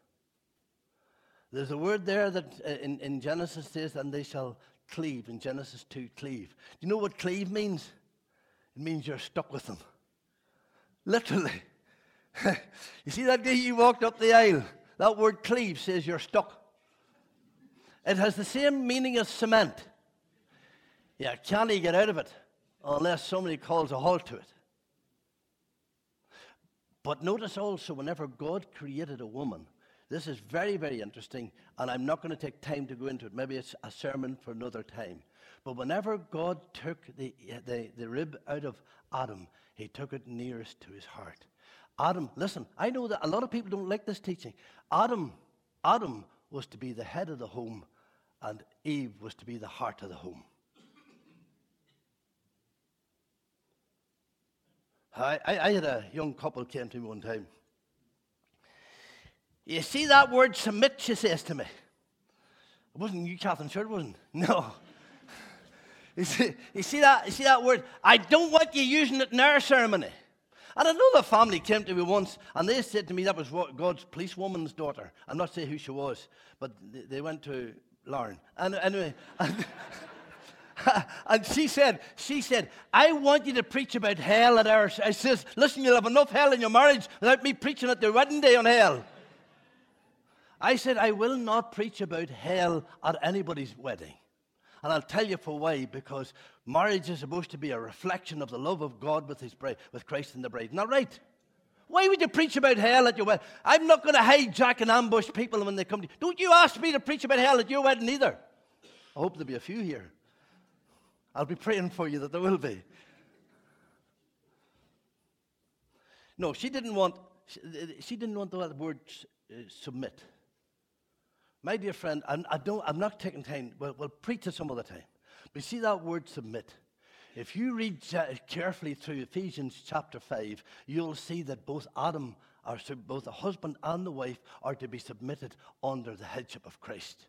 There's a word there that uh, in, in Genesis says, and they shall cleave. In Genesis 2, cleave. Do you know what cleave means? It means you're stuck with them. Literally. [LAUGHS] you see that day you walked up the aisle? That word cleave says you're stuck. It has the same meaning as cement. You can't get out of it unless somebody calls a halt to it. But notice also, whenever God created a woman, this is very, very interesting, and I'm not going to take time to go into it. Maybe it's a sermon for another time. But whenever God took the, the, the rib out of Adam, he took it nearest to his heart. Adam, listen, I know that a lot of people don't like this teaching. Adam, Adam was to be the head of the home, and Eve was to be the heart of the home. I, I, I had a young couple came to me one time. You see that word submit, she says to me. It wasn't you, Catherine, sure it wasn't. [LAUGHS] No. You see, that, you see that word? I don't want you using it in our ceremony. And another family came to me once, and they said to me that was God's policewoman's daughter. I'm not saying who she was, but they went to Lauren. And anyway, and, [LAUGHS] and she said, she said, I want you to preach about hell at our. I says, listen, you'll have enough hell in your marriage without me preaching at the wedding day on hell. I said, I will not preach about hell at anybody's wedding. And I'll tell you for why, because marriage is supposed to be a reflection of the love of God with, his bride, with Christ and the bride. Not right? Why would you preach about hell at your wedding? I'm not going to hijack and ambush people when they come to you. Don't you ask me to preach about hell at your wedding either. I hope there'll be a few here. I'll be praying for you that there will be. No, she didn't want, she, didn't want the word uh, submit. My dear friend, I'm, I don't, I'm not taking time. We'll, we'll preach it some other time. But see that word submit. If you read carefully through Ephesians chapter 5, you'll see that both Adam, both the husband and the wife, are to be submitted under the headship of Christ.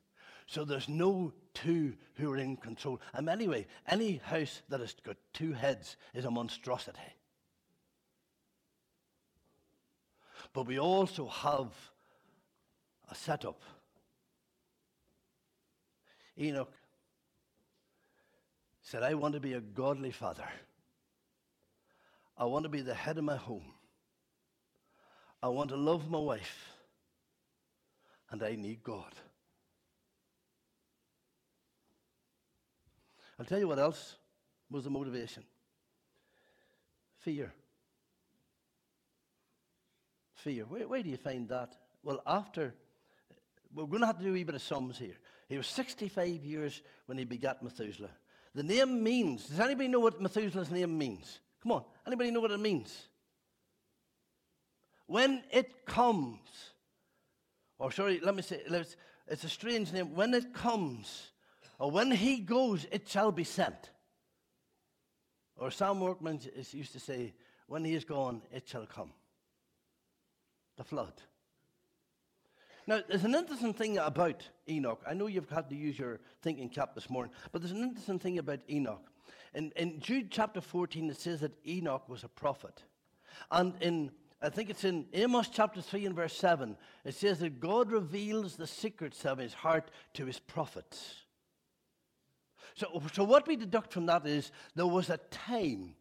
So there's no two who are in control. And anyway, any house that has got two heads is a monstrosity. But we also have a setup Enoch said, I want to be a godly father. I want to be the head of my home. I want to love my wife. And I need God. I'll tell you what else was the motivation fear. Fear. Where, where do you find that? Well, after, we're going to have to do a wee bit of sums here. He was 65 years when he begat Methuselah. The name means, does anybody know what Methuselah's name means? Come on, anybody know what it means? When it comes, or sorry, let me say, it's a strange name. When it comes, or when he goes, it shall be sent. Or Sam Workman used to say, when he is gone, it shall come. The flood. Now, there's an interesting thing about Enoch. I know you've had to use your thinking cap this morning, but there's an interesting thing about Enoch. In, in Jude chapter 14, it says that Enoch was a prophet. And in, I think it's in Amos chapter 3 and verse 7, it says that God reveals the secrets of his heart to his prophets. So, so what we deduct from that is there was a time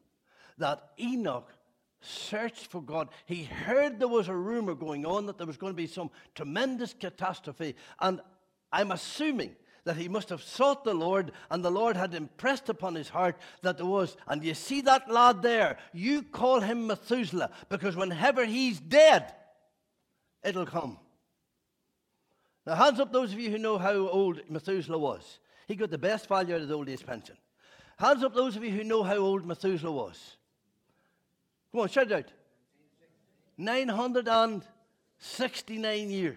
that Enoch searched for God. He heard there was a rumor going on that there was going to be some tremendous catastrophe. And I'm assuming that he must have sought the Lord, and the Lord had impressed upon his heart that there was. And you see that lad there? You call him Methuselah, because whenever he's dead, it'll come. Now, hands up those of you who know how old Methuselah was. He got the best value out of the old age pension. Hands up those of you who know how old Methuselah was. Come on, shout it out. 969 years.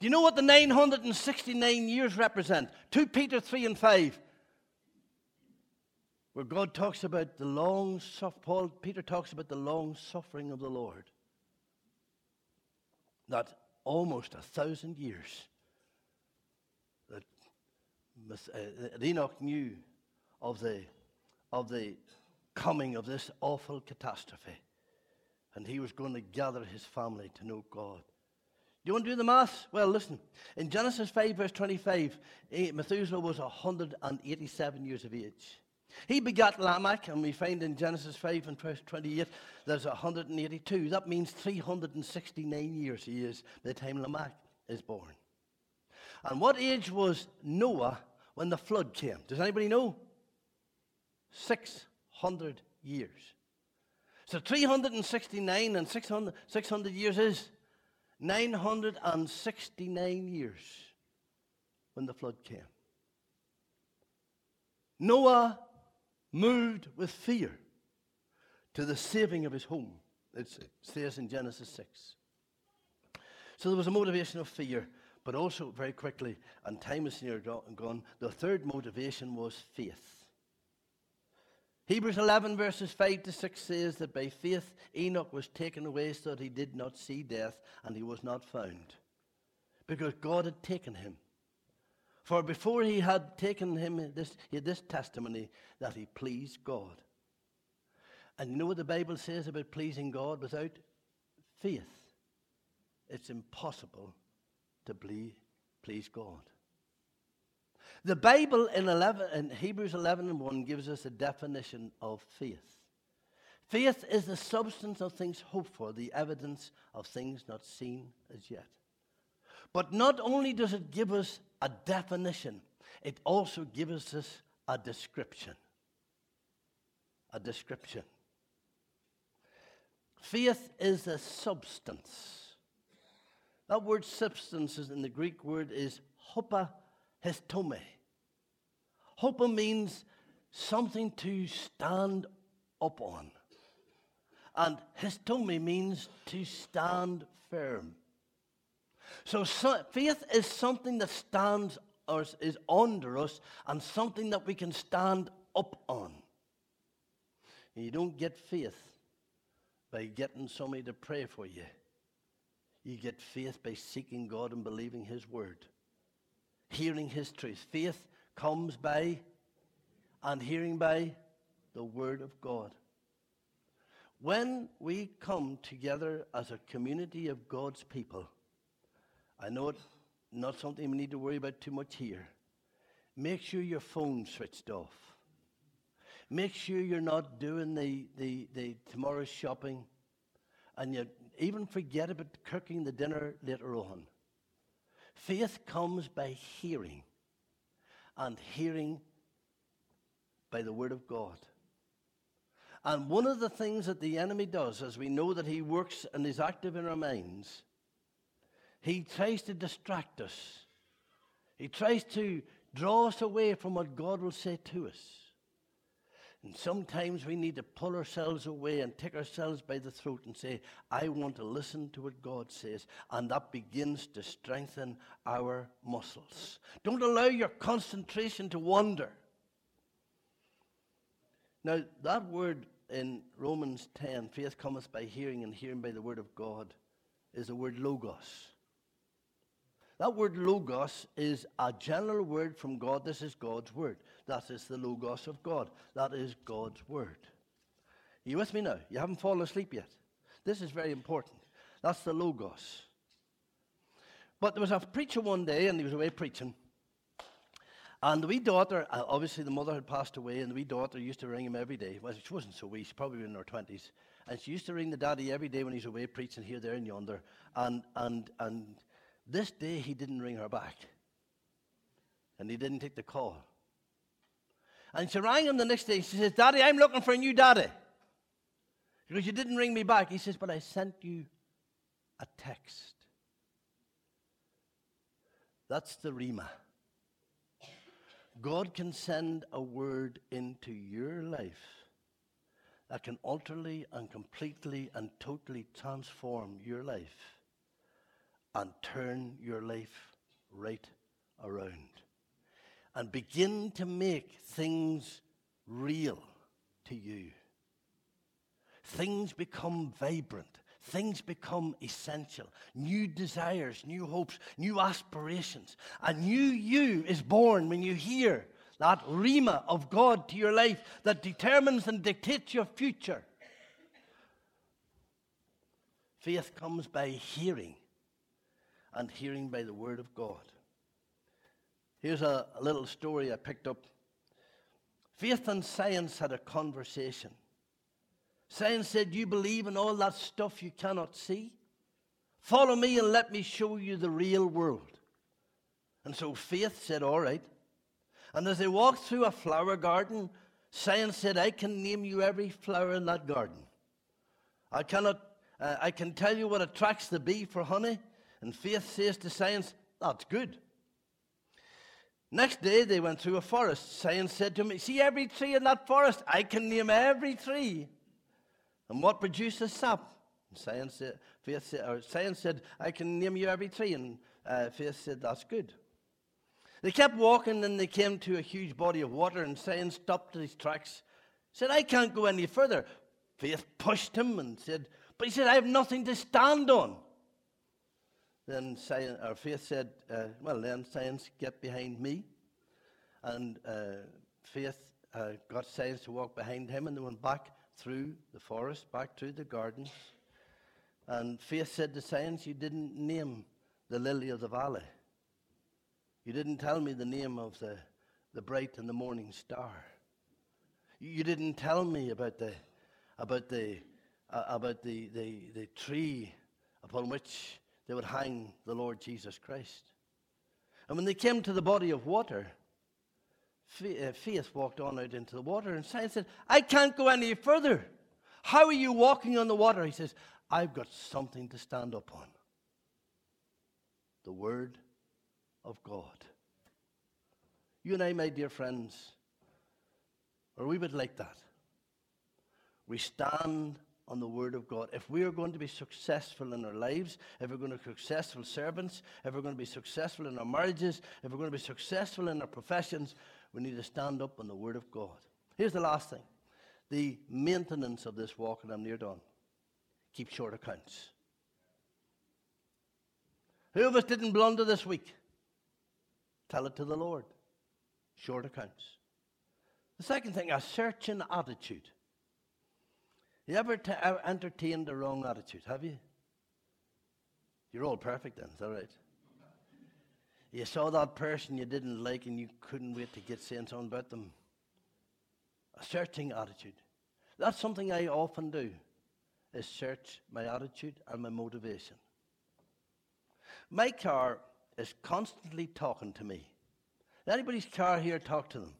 Do you know what the 969 years represent? 2 Peter 3 and 5. Where God talks about the long suffering, Paul, Peter talks about the long suffering of the Lord. That almost a thousand years that uh, Enoch knew of the, of the coming of this awful catastrophe. And he was going to gather his family to know God. Do you want to do the math? Well, listen. In Genesis 5, verse 25, eh, Methuselah was 187 years of age. He begat Lamech, and we find in Genesis 5 and verse 28 there's 182. That means 369 years he is by the time Lamech is born. And what age was Noah when the flood came? Does anybody know? Six 100 years. So 369 and 600, 600 years is 969 years when the flood came. Noah moved with fear to the saving of his home, it says in Genesis 6. So there was a motivation of fear. But also, very quickly, and time is near gone, the third motivation was faith. Hebrews 11, verses 5 to 6 says that by faith Enoch was taken away so that he did not see death and he was not found. Because God had taken him. For before he had taken him, this, he had this testimony that he pleased God. And you know what the Bible says about pleasing God without faith? It's impossible to please God. The Bible in, 11, in Hebrews 11 and 1 gives us a definition of faith. Faith is the substance of things hoped for, the evidence of things not seen as yet. But not only does it give us a definition, it also gives us a description. A description. Faith is a substance. That word substance is in the Greek word is hopa histome. Hopa means something to stand up on. And histome means to stand firm. So, so, faith is something that stands or is under us and something that we can stand up on. You don't get faith by getting somebody to pray for you. You get faith by seeking God and believing His word, hearing His truth. Faith comes by and hearing by the word of God. When we come together as a community of God's people, I know it's not something we need to worry about too much here. Make sure your phone's switched off. Make sure you're not doing the, the, the tomorrow's shopping and you even forget about cooking the dinner later on. Faith comes by hearing, and hearing by the Word of God. And one of the things that the enemy does, as we know that he works and is active in our minds, he tries to distract us. He tries to draw us away from what God will say to us. And sometimes we need to pull ourselves away and take ourselves by the throat and say, I want to listen to what God says. And that begins to strengthen our muscles. Don't allow your concentration to wander. Now, that word in Romans 10, faith cometh by hearing, and hearing by the word of God, is the word logos. That word logos is a general word from God. This is God's word. That is the logos of God. That is God's word. Are you with me now? You haven't fallen asleep yet. This is very important. That's the logos. But there was a preacher one day, and he was away preaching. And the wee daughter, uh, obviously the mother had passed away, and the wee daughter used to ring him every day. Well, she wasn't so wee, she probably in her 20s. And she used to ring the daddy every day when he's away preaching here, there, and yonder. And, and, and this day, he didn't ring her back. And he didn't take the call. And she rang him the next day. She says, Daddy, I'm looking for a new daddy. Because you didn't ring me back. He says, But I sent you a text. That's the Rhema. God can send a word into your life that can utterly and completely and totally transform your life and turn your life right around and begin to make things real to you. Things become vibrant. Things become essential. New desires, new hopes, new aspirations. A new you is born when you hear that rhema of God to your life that determines and dictates your future. Faith comes by hearing, and hearing by the word of God. Here's a, little story I picked up. Faith and science had a conversation. Science said, You believe in all that stuff you cannot see? Follow me and let me show you the real world. And so faith said, All right. And as they walked through a flower garden, science said, I can name you every flower in that garden. I cannot, uh, I can tell you what attracts the bee for honey. And faith says to science, That's good. Next day, they went through a forest. Science said to me, See every tree in that forest? I can name every tree. And what produces sap? And science said, faith said, science said, I can name you every tree. And uh, Faith said, That's good. They kept walking and they came to a huge body of water, and Science stopped his tracks. Said, I can't go any further. Faith pushed him and said, But he said, I have nothing to stand on. Then science, or Faith said, uh, Well, then, Science, get behind me. And uh, Faith uh, got Science to walk behind him, and they went back through the forest, back through the gardens. And Faith said to Science, You didn't name the lily of the valley. You didn't tell me the name of the, the bright and the morning star. You didn't tell me about the, about the, uh, about the, the, the tree upon which they would hang the Lord Jesus Christ. And when they came to the body of water, uh, Faith walked on out into the water, and Science said, I can't go any further. How are you walking on the water? He says, I've got something to stand up on the Word of God. You and I, my dear friends, are we would like that. We stand on the Word of God. If we are going to be successful in our lives, if we're going to be successful servants, if we're going to be successful in our marriages, if we're going to be successful in our professions, we need to stand up on the Word of God. Here's the last thing the maintenance of this walk, and I'm near done. Keep short accounts. Who of us didn't blunder this week? Tell it to the Lord. Short accounts. The second thing, a searching attitude. You ever, t- ever entertained the wrong attitude? Have you? You're all perfect then, is that right? You saw that person you didn't like and you couldn't wait to get saying something about them. A searching attitude. That's something I often do, is search my attitude and my motivation. My car is constantly talking to me. Anybody's car here talk to them?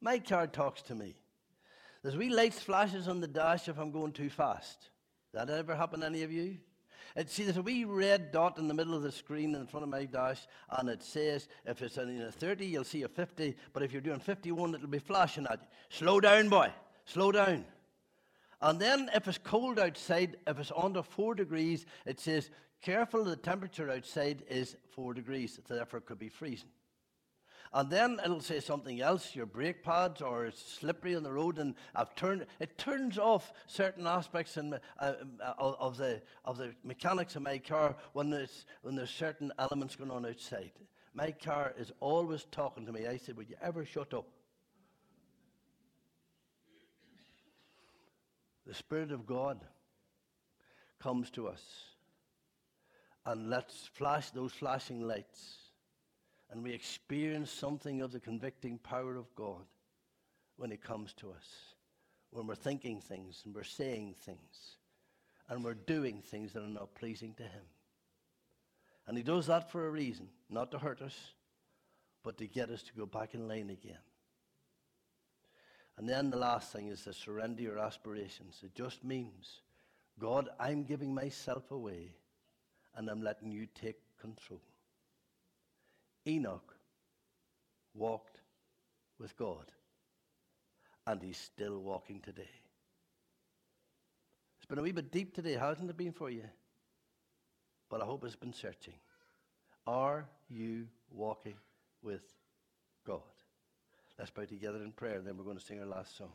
My car talks to me. There's wee lights flashes on the dash if I'm going too fast. That ever happen to any of you? And see, there's a wee red dot in the middle of the screen in front of my dash, and it says if it's in a 30, you'll see a 50, but if you're doing 51, it'll be flashing at you. Slow down, boy. Slow down. And then if it's cold outside, if it's under four degrees, it says careful the temperature outside is four degrees, therefore it could be freezing. And then it'll say something else, your brake pads, or it's slippery on the road, and I've turned. It turns off certain aspects in, uh, uh, of the of the mechanics of my car when there's when there's certain elements going on outside. My car is always talking to me. I said, "Would you ever shut up?" The Spirit of God comes to us and lets flash those flashing lights and we experience something of the convicting power of God when it comes to us. When we're thinking things and we're saying things and we're doing things that are not pleasing to Him. And He does that for a reason, not to hurt us, but to get us to go back in line again. And then the last thing is to surrender your aspirations. It just means, God, I'm giving myself away and I'm letting you take control. Enoch walked with God, and he's still walking today. It's been a wee bit deep today, hasn't it been for you? But I hope it's been searching. Are you walking with God? Let's bow together in prayer, and then we're going to sing our last song.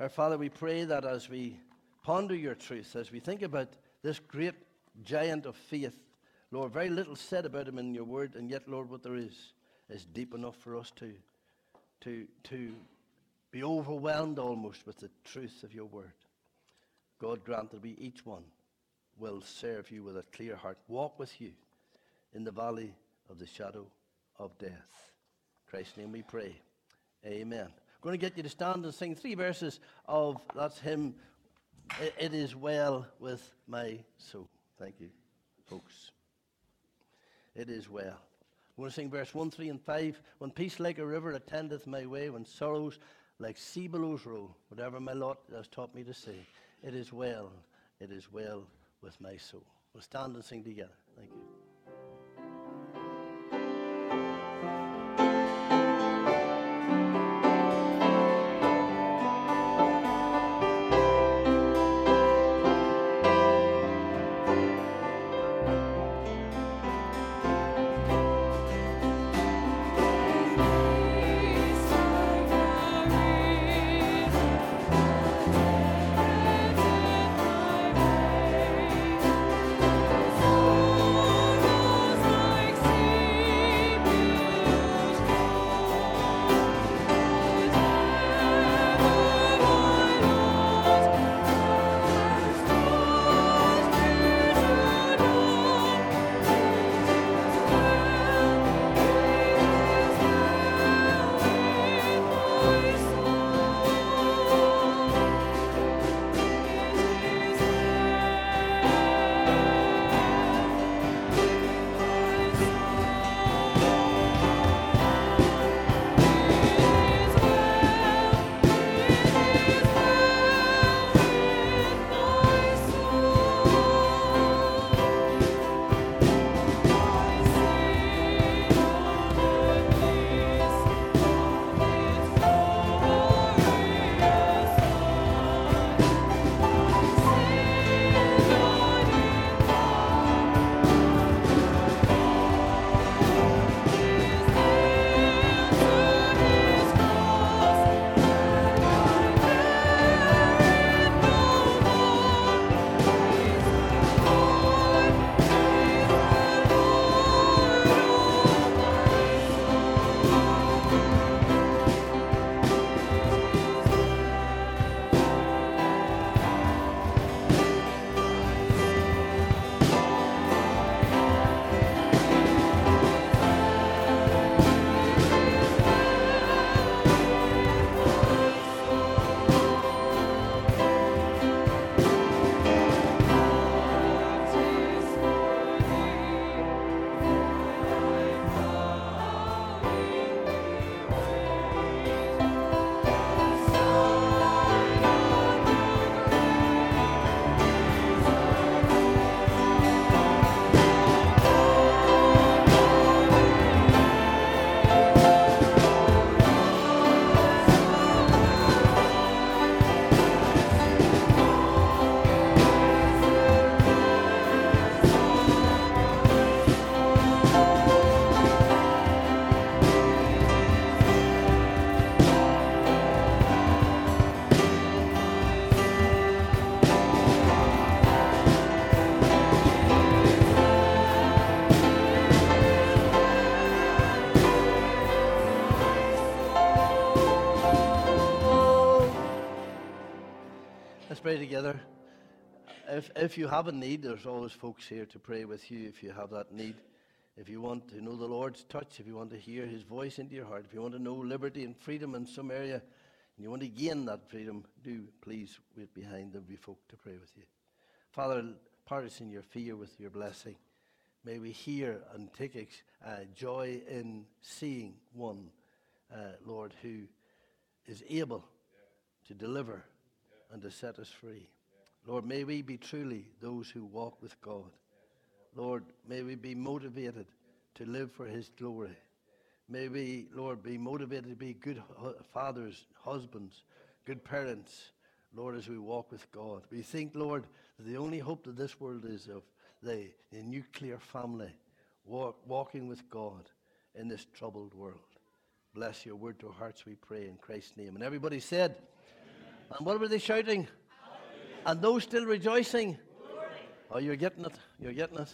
Our Father, we pray that as we ponder your truth, as we think about this great giant of faith Lord, very little said about him in your word, and yet, Lord, what there is is deep enough for us to, to, to be overwhelmed almost with the truth of your word. God grant that we each one will serve you with a clear heart, walk with you in the valley of the shadow of death. In Christ's name we pray. Amen. I'm going to get you to stand and sing three verses of that hymn, It is Well with My Soul. Thank you, folks it is well. We're going to sing verse 1, 3, and 5. When peace like a river attendeth my way, when sorrows like sea billows roll, whatever my lot has taught me to say, it is well, it is well with my soul. We'll stand and sing together. Thank you. Pray together. If, if you have a need, there's always folks here to pray with you if you have that need. If you want to know the Lord's touch, if you want to hear his voice into your heart, if you want to know liberty and freedom in some area, and you want to gain that freedom, do please wait behind. Be folk to pray with you. Father, part us in your fear with your blessing. May we hear and take uh, joy in seeing one, uh, Lord, who is able to deliver and to set us free. Lord, may we be truly those who walk with God. Lord, may we be motivated to live for his glory. May we, Lord, be motivated to be good fathers, husbands, good parents, Lord, as we walk with God. We think, Lord, that the only hope that this world is of the, the nuclear family walk, walking with God in this troubled world. Bless your word to hearts, we pray in Christ's name. And everybody said, and what were they shouting? And those still rejoicing? Oh, you're getting it. You're getting it.